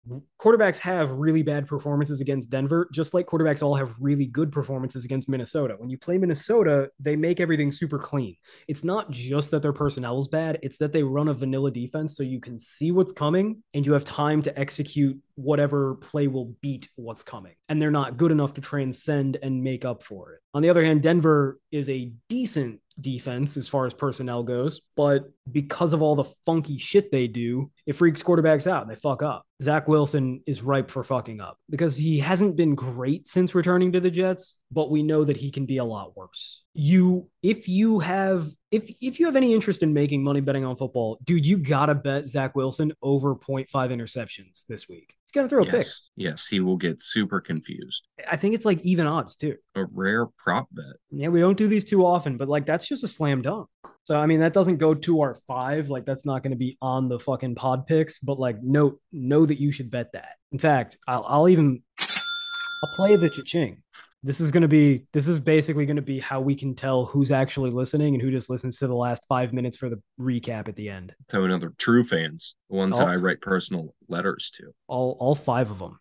quarterbacks have really bad performances against Denver, just like quarterbacks all have really good performances against Minnesota. When you play Minnesota, they make everything super clean. It's not just that their personnel is bad, it's that they run a vanilla defense so you can see what's coming and you have time to execute whatever play will beat what's coming. And they're not good enough to transcend and make up for it. On the other hand, Denver is a decent defense as far as personnel goes, but because of all the funky shit they do, it freaks quarterbacks out they fuck up. Zach Wilson is ripe for fucking up because he hasn't been great since returning to the Jets, but we know that he can be a lot worse. You, if you have, if if you have any interest in making money betting on football, dude, you gotta bet Zach Wilson over 0.5 interceptions this week. He's gonna throw a pick. Yes, yes, he will get super confused. I think it's like even odds too. A rare prop bet. Yeah, we don't do these too often, but like that's just a slam dunk. So I mean that doesn't go to our five. Like that's not going to be on the fucking pod picks, but like note know that you should bet that. In fact, I'll I'll even I'll play the cha-ching. This is going to be this is basically going to be how we can tell who's actually listening and who just listens to the last five minutes for the recap at the end. To another true fans, the ones Oh. that I write personal letters to. All all five of them.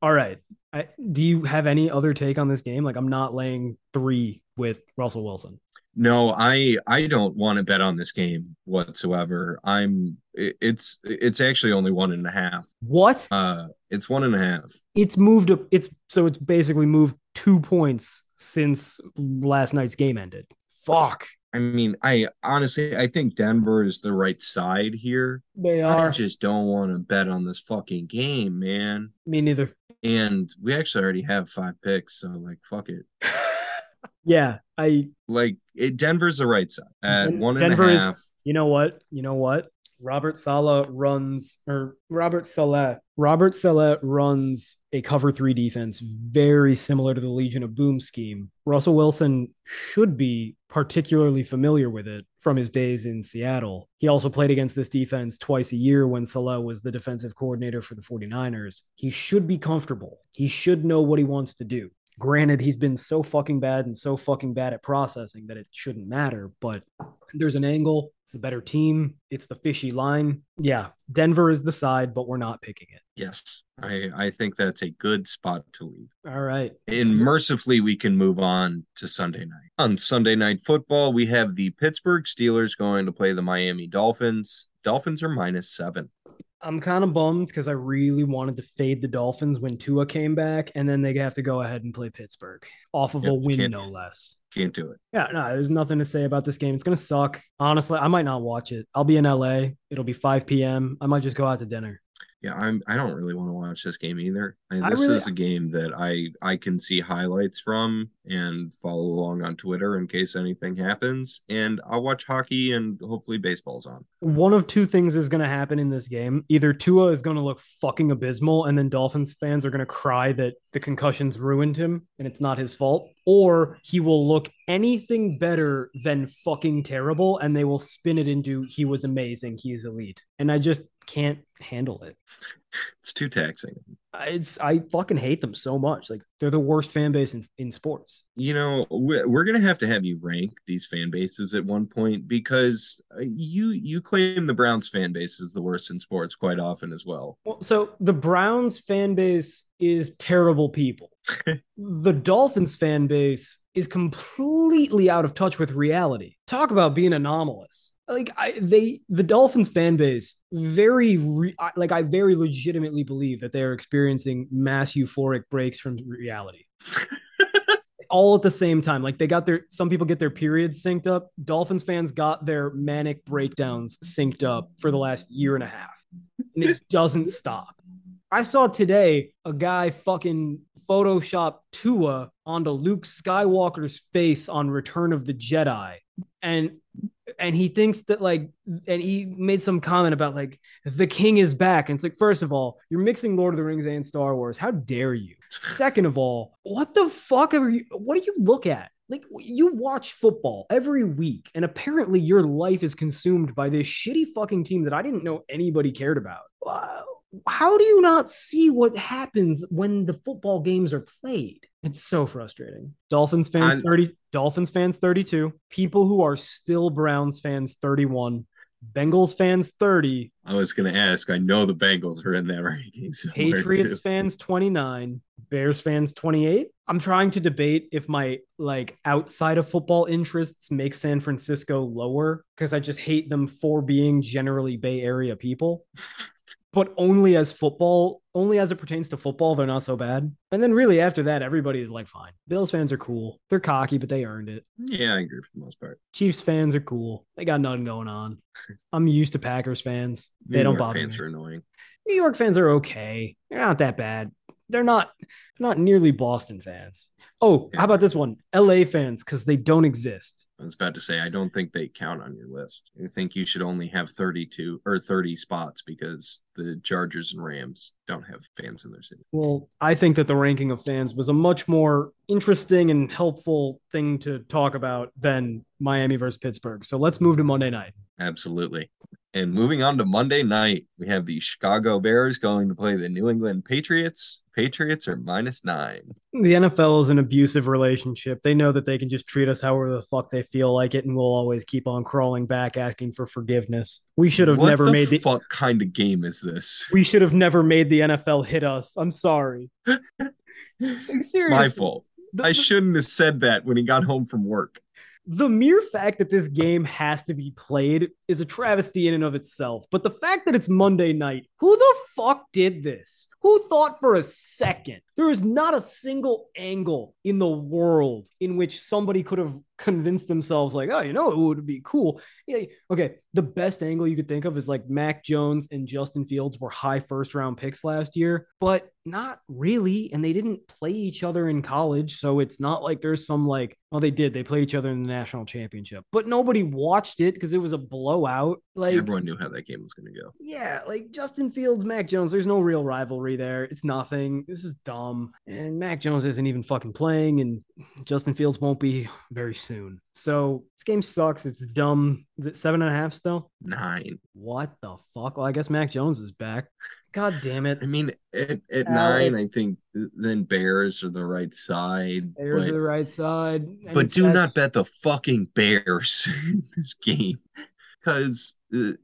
All right. I, do you have any other take on this game? Like I'm not laying three with Russell Wilson. No, I I don't want to bet on this game whatsoever. I'm it- it's it's actually only one and a half. What? Uh, it's one and a half. it's moved up it's so it's basically moved two points since last night's game ended fuck I mean, I honestly I think Denver is the right side here. they are I just don't want to bet on this fucking game, man. me neither And we actually already have five picks, so like fuck it. yeah i Like it, Denver's the right side at Den- one and a half. Denver is- you know what you know what Robert Sala runs or Robert Saleh. Robert Saleh runs a cover three defense very similar to the Legion of Boom scheme. Russell Wilson should be particularly familiar with it from his days in Seattle. He also played against this defense twice a year when Saleh was the defensive coordinator for the 49ers. He should be comfortable. He should know what he wants to do. Granted, he's been so fucking bad and so fucking bad at processing that it shouldn't matter, but there's an angle. It's the better team. It's the fishy line. Yeah, Denver is the side, but we're not picking it. Yes, I, I think that's a good spot to leave. All right. And mercifully, we can move on to Sunday night. On Sunday night football, we have the Pittsburgh Steelers going to play the Miami Dolphins. Dolphins are minus seven. I'm kind of bummed because I really wanted to fade the Dolphins when Tua came back, and then they have to go ahead and play Pittsburgh off of Yep, a win, no less. Can't do it. Yeah, no, there's nothing to say about this game. It's gonna suck. Honestly, I might not watch it. I'll be in LA. It'll be 5 p.m. I might just go out to dinner. Yeah, I'm. I don't really want to watch this game either. I, I this really- is a game that I I can see highlights from and follow along on Twitter in case anything happens. And I'll watch hockey and hopefully baseball's on. One of two things is going to happen in this game. Either Tua is going to look fucking abysmal, and then Dolphins fans are going to cry that the concussions ruined him and it's not his fault, or he will look anything better than fucking terrible, and they will spin it into he was amazing, he's elite. And I just can't handle it. It's too taxing. It's I fucking hate them so much. Like they're the worst fan base in, in sports. You know, we- we're gonna have to have you rank these fan bases at one point because uh, you you claim the Browns fan base is the worst in sports quite often as well. Well, so the Browns fan base is terrible people. the Dolphins fan base is completely out of touch with reality. Talk about being anomalous. Like I, they, the Dolphins fan base, very re, like I very legitimately believe that they are experiencing mass euphoric breaks from reality. all at the same time. Like they got their some people get their periods synced up. Dolphins fans got their manic breakdowns synced up for the last year and a half. And it doesn't stop. I saw today a guy fucking Photoshop Tua onto Luke Skywalker's face on Return of the Jedi. And and he thinks that like and he made some comment about like the king is back. And it's like, first of all, you're mixing Lord of the Rings and Star Wars. How dare you? Second of all, what the fuck are you what do you look at? Like you watch football every week, and apparently your life is consumed by this shitty fucking team that I didn't know anybody cared about. Wow. How do you not see what happens when the football games are played? It's so frustrating. Dolphins fans I'm- 30, Dolphins fans 32, people who are still Browns fans 31, Bengals fans 30, I was gonna ask. I know the Bengals are in that ranking. Patriots too. fans 29, Bears fans 28. I'm trying to debate if my like outside of football interests make San Francisco lower because I just hate them for being generally Bay Area people. But only as football, only as it pertains to football, they're not so bad. And then really after that, everybody is like fine. Bills fans are cool. They're cocky, but they earned it. Yeah, I agree for the most part. Chiefs fans are cool. They got nothing going on. I'm used to Packers fans. They New don't York bother fans me. are annoying. New York fans are okay. They're not that bad. They're not they're not nearly Boston fans. Oh, Yeah. how about this one? LA fans because they don't exist. I was about to say I don't think they count on your list. I think you should only have 32 or 30 spots because the Chargers and Rams don't have fans in their city. Well, I think that the ranking of fans was a much more interesting and helpful thing to talk about than Miami versus Pittsburgh. So let's move to Monday night. Absolutely. And moving on to Monday night, we have the Chicago Bears going to play the New England Patriots. Patriots are minus nine. The NFL is an abusive relationship. They know that they can just treat us however the fuck they feel like it, and we'll always keep on crawling back asking for forgiveness. We should have what never the made the fuck kind of game is this? we should have never made the NFL hit us. I'm sorry. Like, It's my fault. The, I shouldn't have said that when he got home from work. The mere fact that this game has to be played is a travesty in and of itself. But the fact that it's Monday night, who the fuck did this? Who thought for a second there is not a single angle in the world in which somebody could have convinced themselves, like, oh, you know, it would be cool. Yeah, okay. The best angle you could think of is like Mac Jones and Justin Fields were high first round picks last year, but not really. And they didn't play each other in college. So it's not like there's some like, well, they did. They played each other in the national championship, but nobody watched it because it was a blowout blowout. Like Everyone knew how that game was going to go. yeah, like Justin Fields, Mac Jones, there's no real rivalry there. It's nothing. This is dumb. And Mac Jones isn't even fucking playing, and Justin Fields won't be very soon. So this game sucks. It's dumb. Is it seven and a half still? Nine. What the fuck? Well, I guess Mac Jones is back. God damn it. I mean, at, at Alex. nine, I think then Bears are the right side. Bears but are the right side. and but do not bet the fucking Bears in this game because the,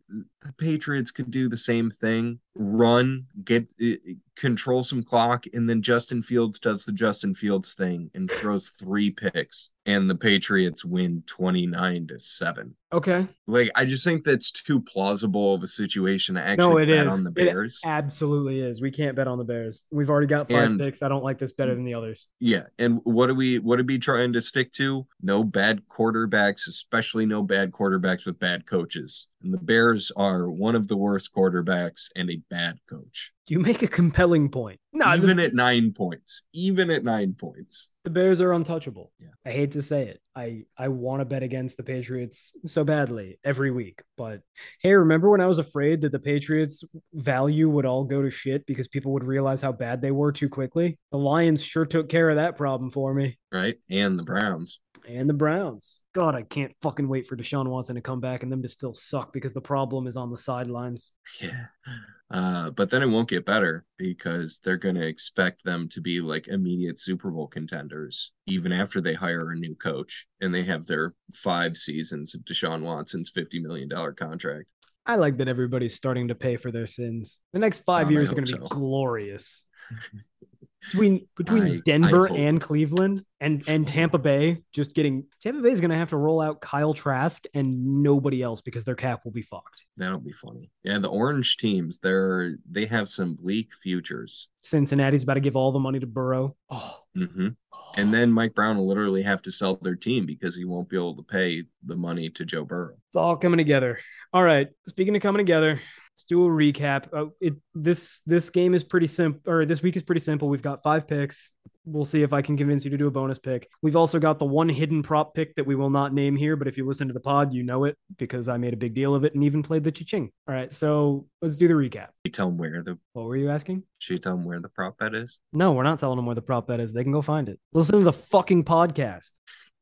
Patriots could do the same thing run, get uh, control some clock, and then Justin Fields does the Justin Fields thing and throws three picks, and the Patriots win 29 to 7. Okay. Like, I just think that's too plausible of a situation to No, actually it bet is. on the It Bears. absolutely is. We can't bet on the Bears. We've already got five And- picks. I don't like this better than the others. Yeah, and what are we what are we trying to stick to? No bad quarterbacks, especially no bad quarterbacks with bad coaches. And the Bears are one of the worst quarterbacks and a bad coach. You make a compelling point. No, the- even at 9 points. Even at 9 points. The Bears are untouchable. Yeah. I hate to say it. I I want to bet against the Patriots so badly every week, but hey, remember when I was afraid that the Patriots value would all go to shit because people would realize how bad they were too quickly? The Lions sure took care of that problem for me. Right? And the Browns. And the Browns. God, I can't fucking wait for Deshaun Watson to come back and them to still suck because the problem is on the sidelines. Yeah. Uh, but then it won't get better because they're going to expect them to be like immediate Super Bowl contenders even after they hire a new coach and they have their five seasons of Deshaun Watson's $50 million contract. I like that everybody's starting to pay for their sins. The next five Um, years are going to be glorious. between between I- I Denver hope. and Cleveland and and Tampa Bay, just getting Tampa Bay is going to have to roll out Kyle Trask and nobody else because their cap will be fucked. That'll be funny. Yeah, the orange teams, they're they have some bleak futures. Cincinnati's about to give all the money to Burrow. Oh, hmm And then Mike Brown will literally have to sell their team because he won't be able to pay the money to Joe Burrow. it's all coming together. All right, speaking of coming together, let's do a recap. Uh, it this this game is pretty simple, or this week is pretty simple. We've got five picks. We'll see if I can convince you to do a bonus pick. We've also got the one hidden prop pick that we will not name here, but if you listen to the pod, you know it because I made a big deal of it and even played the cha-ching. All right, so let's do the recap. You tell them where the What were you asking? should you tell them where the prop bet is? No, we're not telling them where the prop bet is. They can go find it. Listen to the fucking podcast.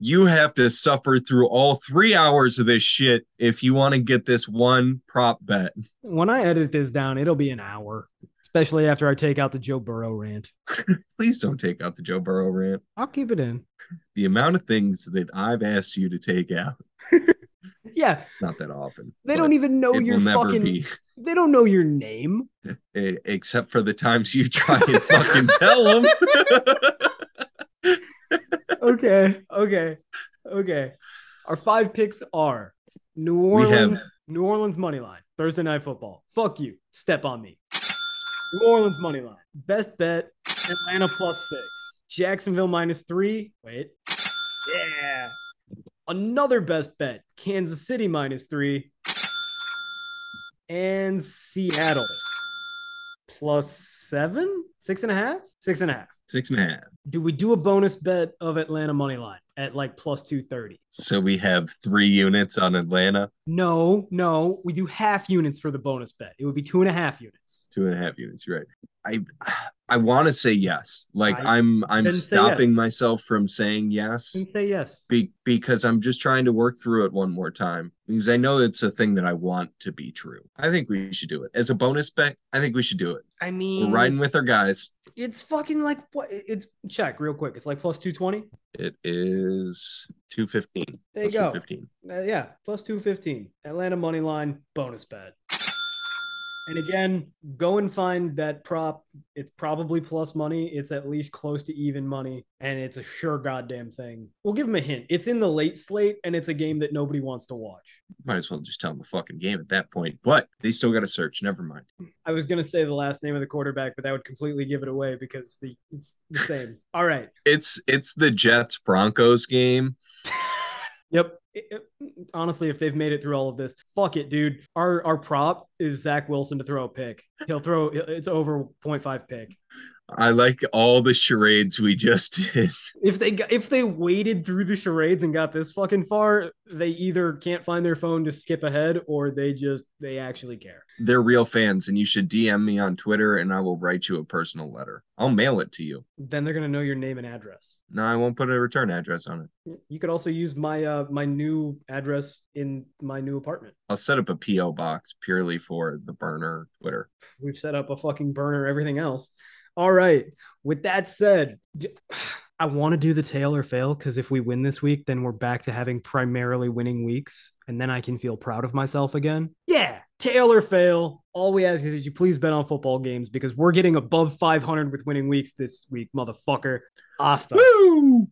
You have to suffer through all three hours of this shit if you want to get this one prop bet. When I edit this down, it'll be an hour, especially after I take out the Joe Burrow rant. Please don't take out the Joe Burrow rant. I'll keep it in. The amount of things that I've asked you to take out, Yeah, not that often. they don't even know your fucking. be, They don't know your name. except for the times you try and fucking tell them. Okay, okay, okay. Our five picks are New We have- Orleans, New Orleans money line, Thursday night football. Fuck you. Step on me. New Orleans money line. Best bet, Atlanta plus six. Jacksonville minus three. Wait. Yeah. Another best bet, Kansas City minus three. And Seattle plus seven, six and a half, six and a half. Six and a half. Do we do a bonus bet of Atlanta money line at like plus 230? So we have three units on Atlanta, No, no. We do half units for the bonus bet. It would be two and a half units. two and a half units. Right. I I want to say yes. Like I- I'm I'm stopping yes. myself from saying yes say yes. be, because I'm just trying to work through it one more time because I know it's a thing that I want to be true. I think we should do it as a bonus bet. I think we should do it. I mean, We're riding with our guys. it's fucking like what? It's check real quick. It's like plus 220. It is two fifteen. There you go. Fifteen. Uh, yeah, plus 215. Atlanta money line bonus bet. And again, go and find that prop. It's probably plus money. It's at least close to even money, and it's a sure goddamn thing. We'll give them a hint. It's in the late slate, and it's a game that nobody wants to watch. Might as well just tell them the fucking game at that point. But they still got to search. Never mind. I was gonna say the last name of the quarterback, but that would completely give it away because the it's the same. All right. It's it's the Jets Broncos game. Yep. It- it- honestly, if they've made it through all of this, fuck it, dude. Our our prop is Zach Wilson to throw a pick. He'll throw. It's over 0.5 pick. I like all the charades we just did. If they if they waded through the charades and got this fucking far, they either can't find their phone to skip ahead or they just they actually care. They're real fans, and you should DM me on Twitter, and I will write you a personal letter. I'll mail it to you. Then they're gonna know your name and address. No, I won't put a return address on it. You could also use my uh my new address in my new apartment. I'll set up a PO box purely for the burner Twitter. We've set up a fucking burner, everything else. All right. With that said, I want to do the tail or fail because if we win this week, then we're back to having primarily winning weeks, and then I can feel proud of myself again. Yeah, tail or fail. All we ask is you please bet on football games because we're getting above 500 with winning weeks this week, motherfucker. Asta. Woo!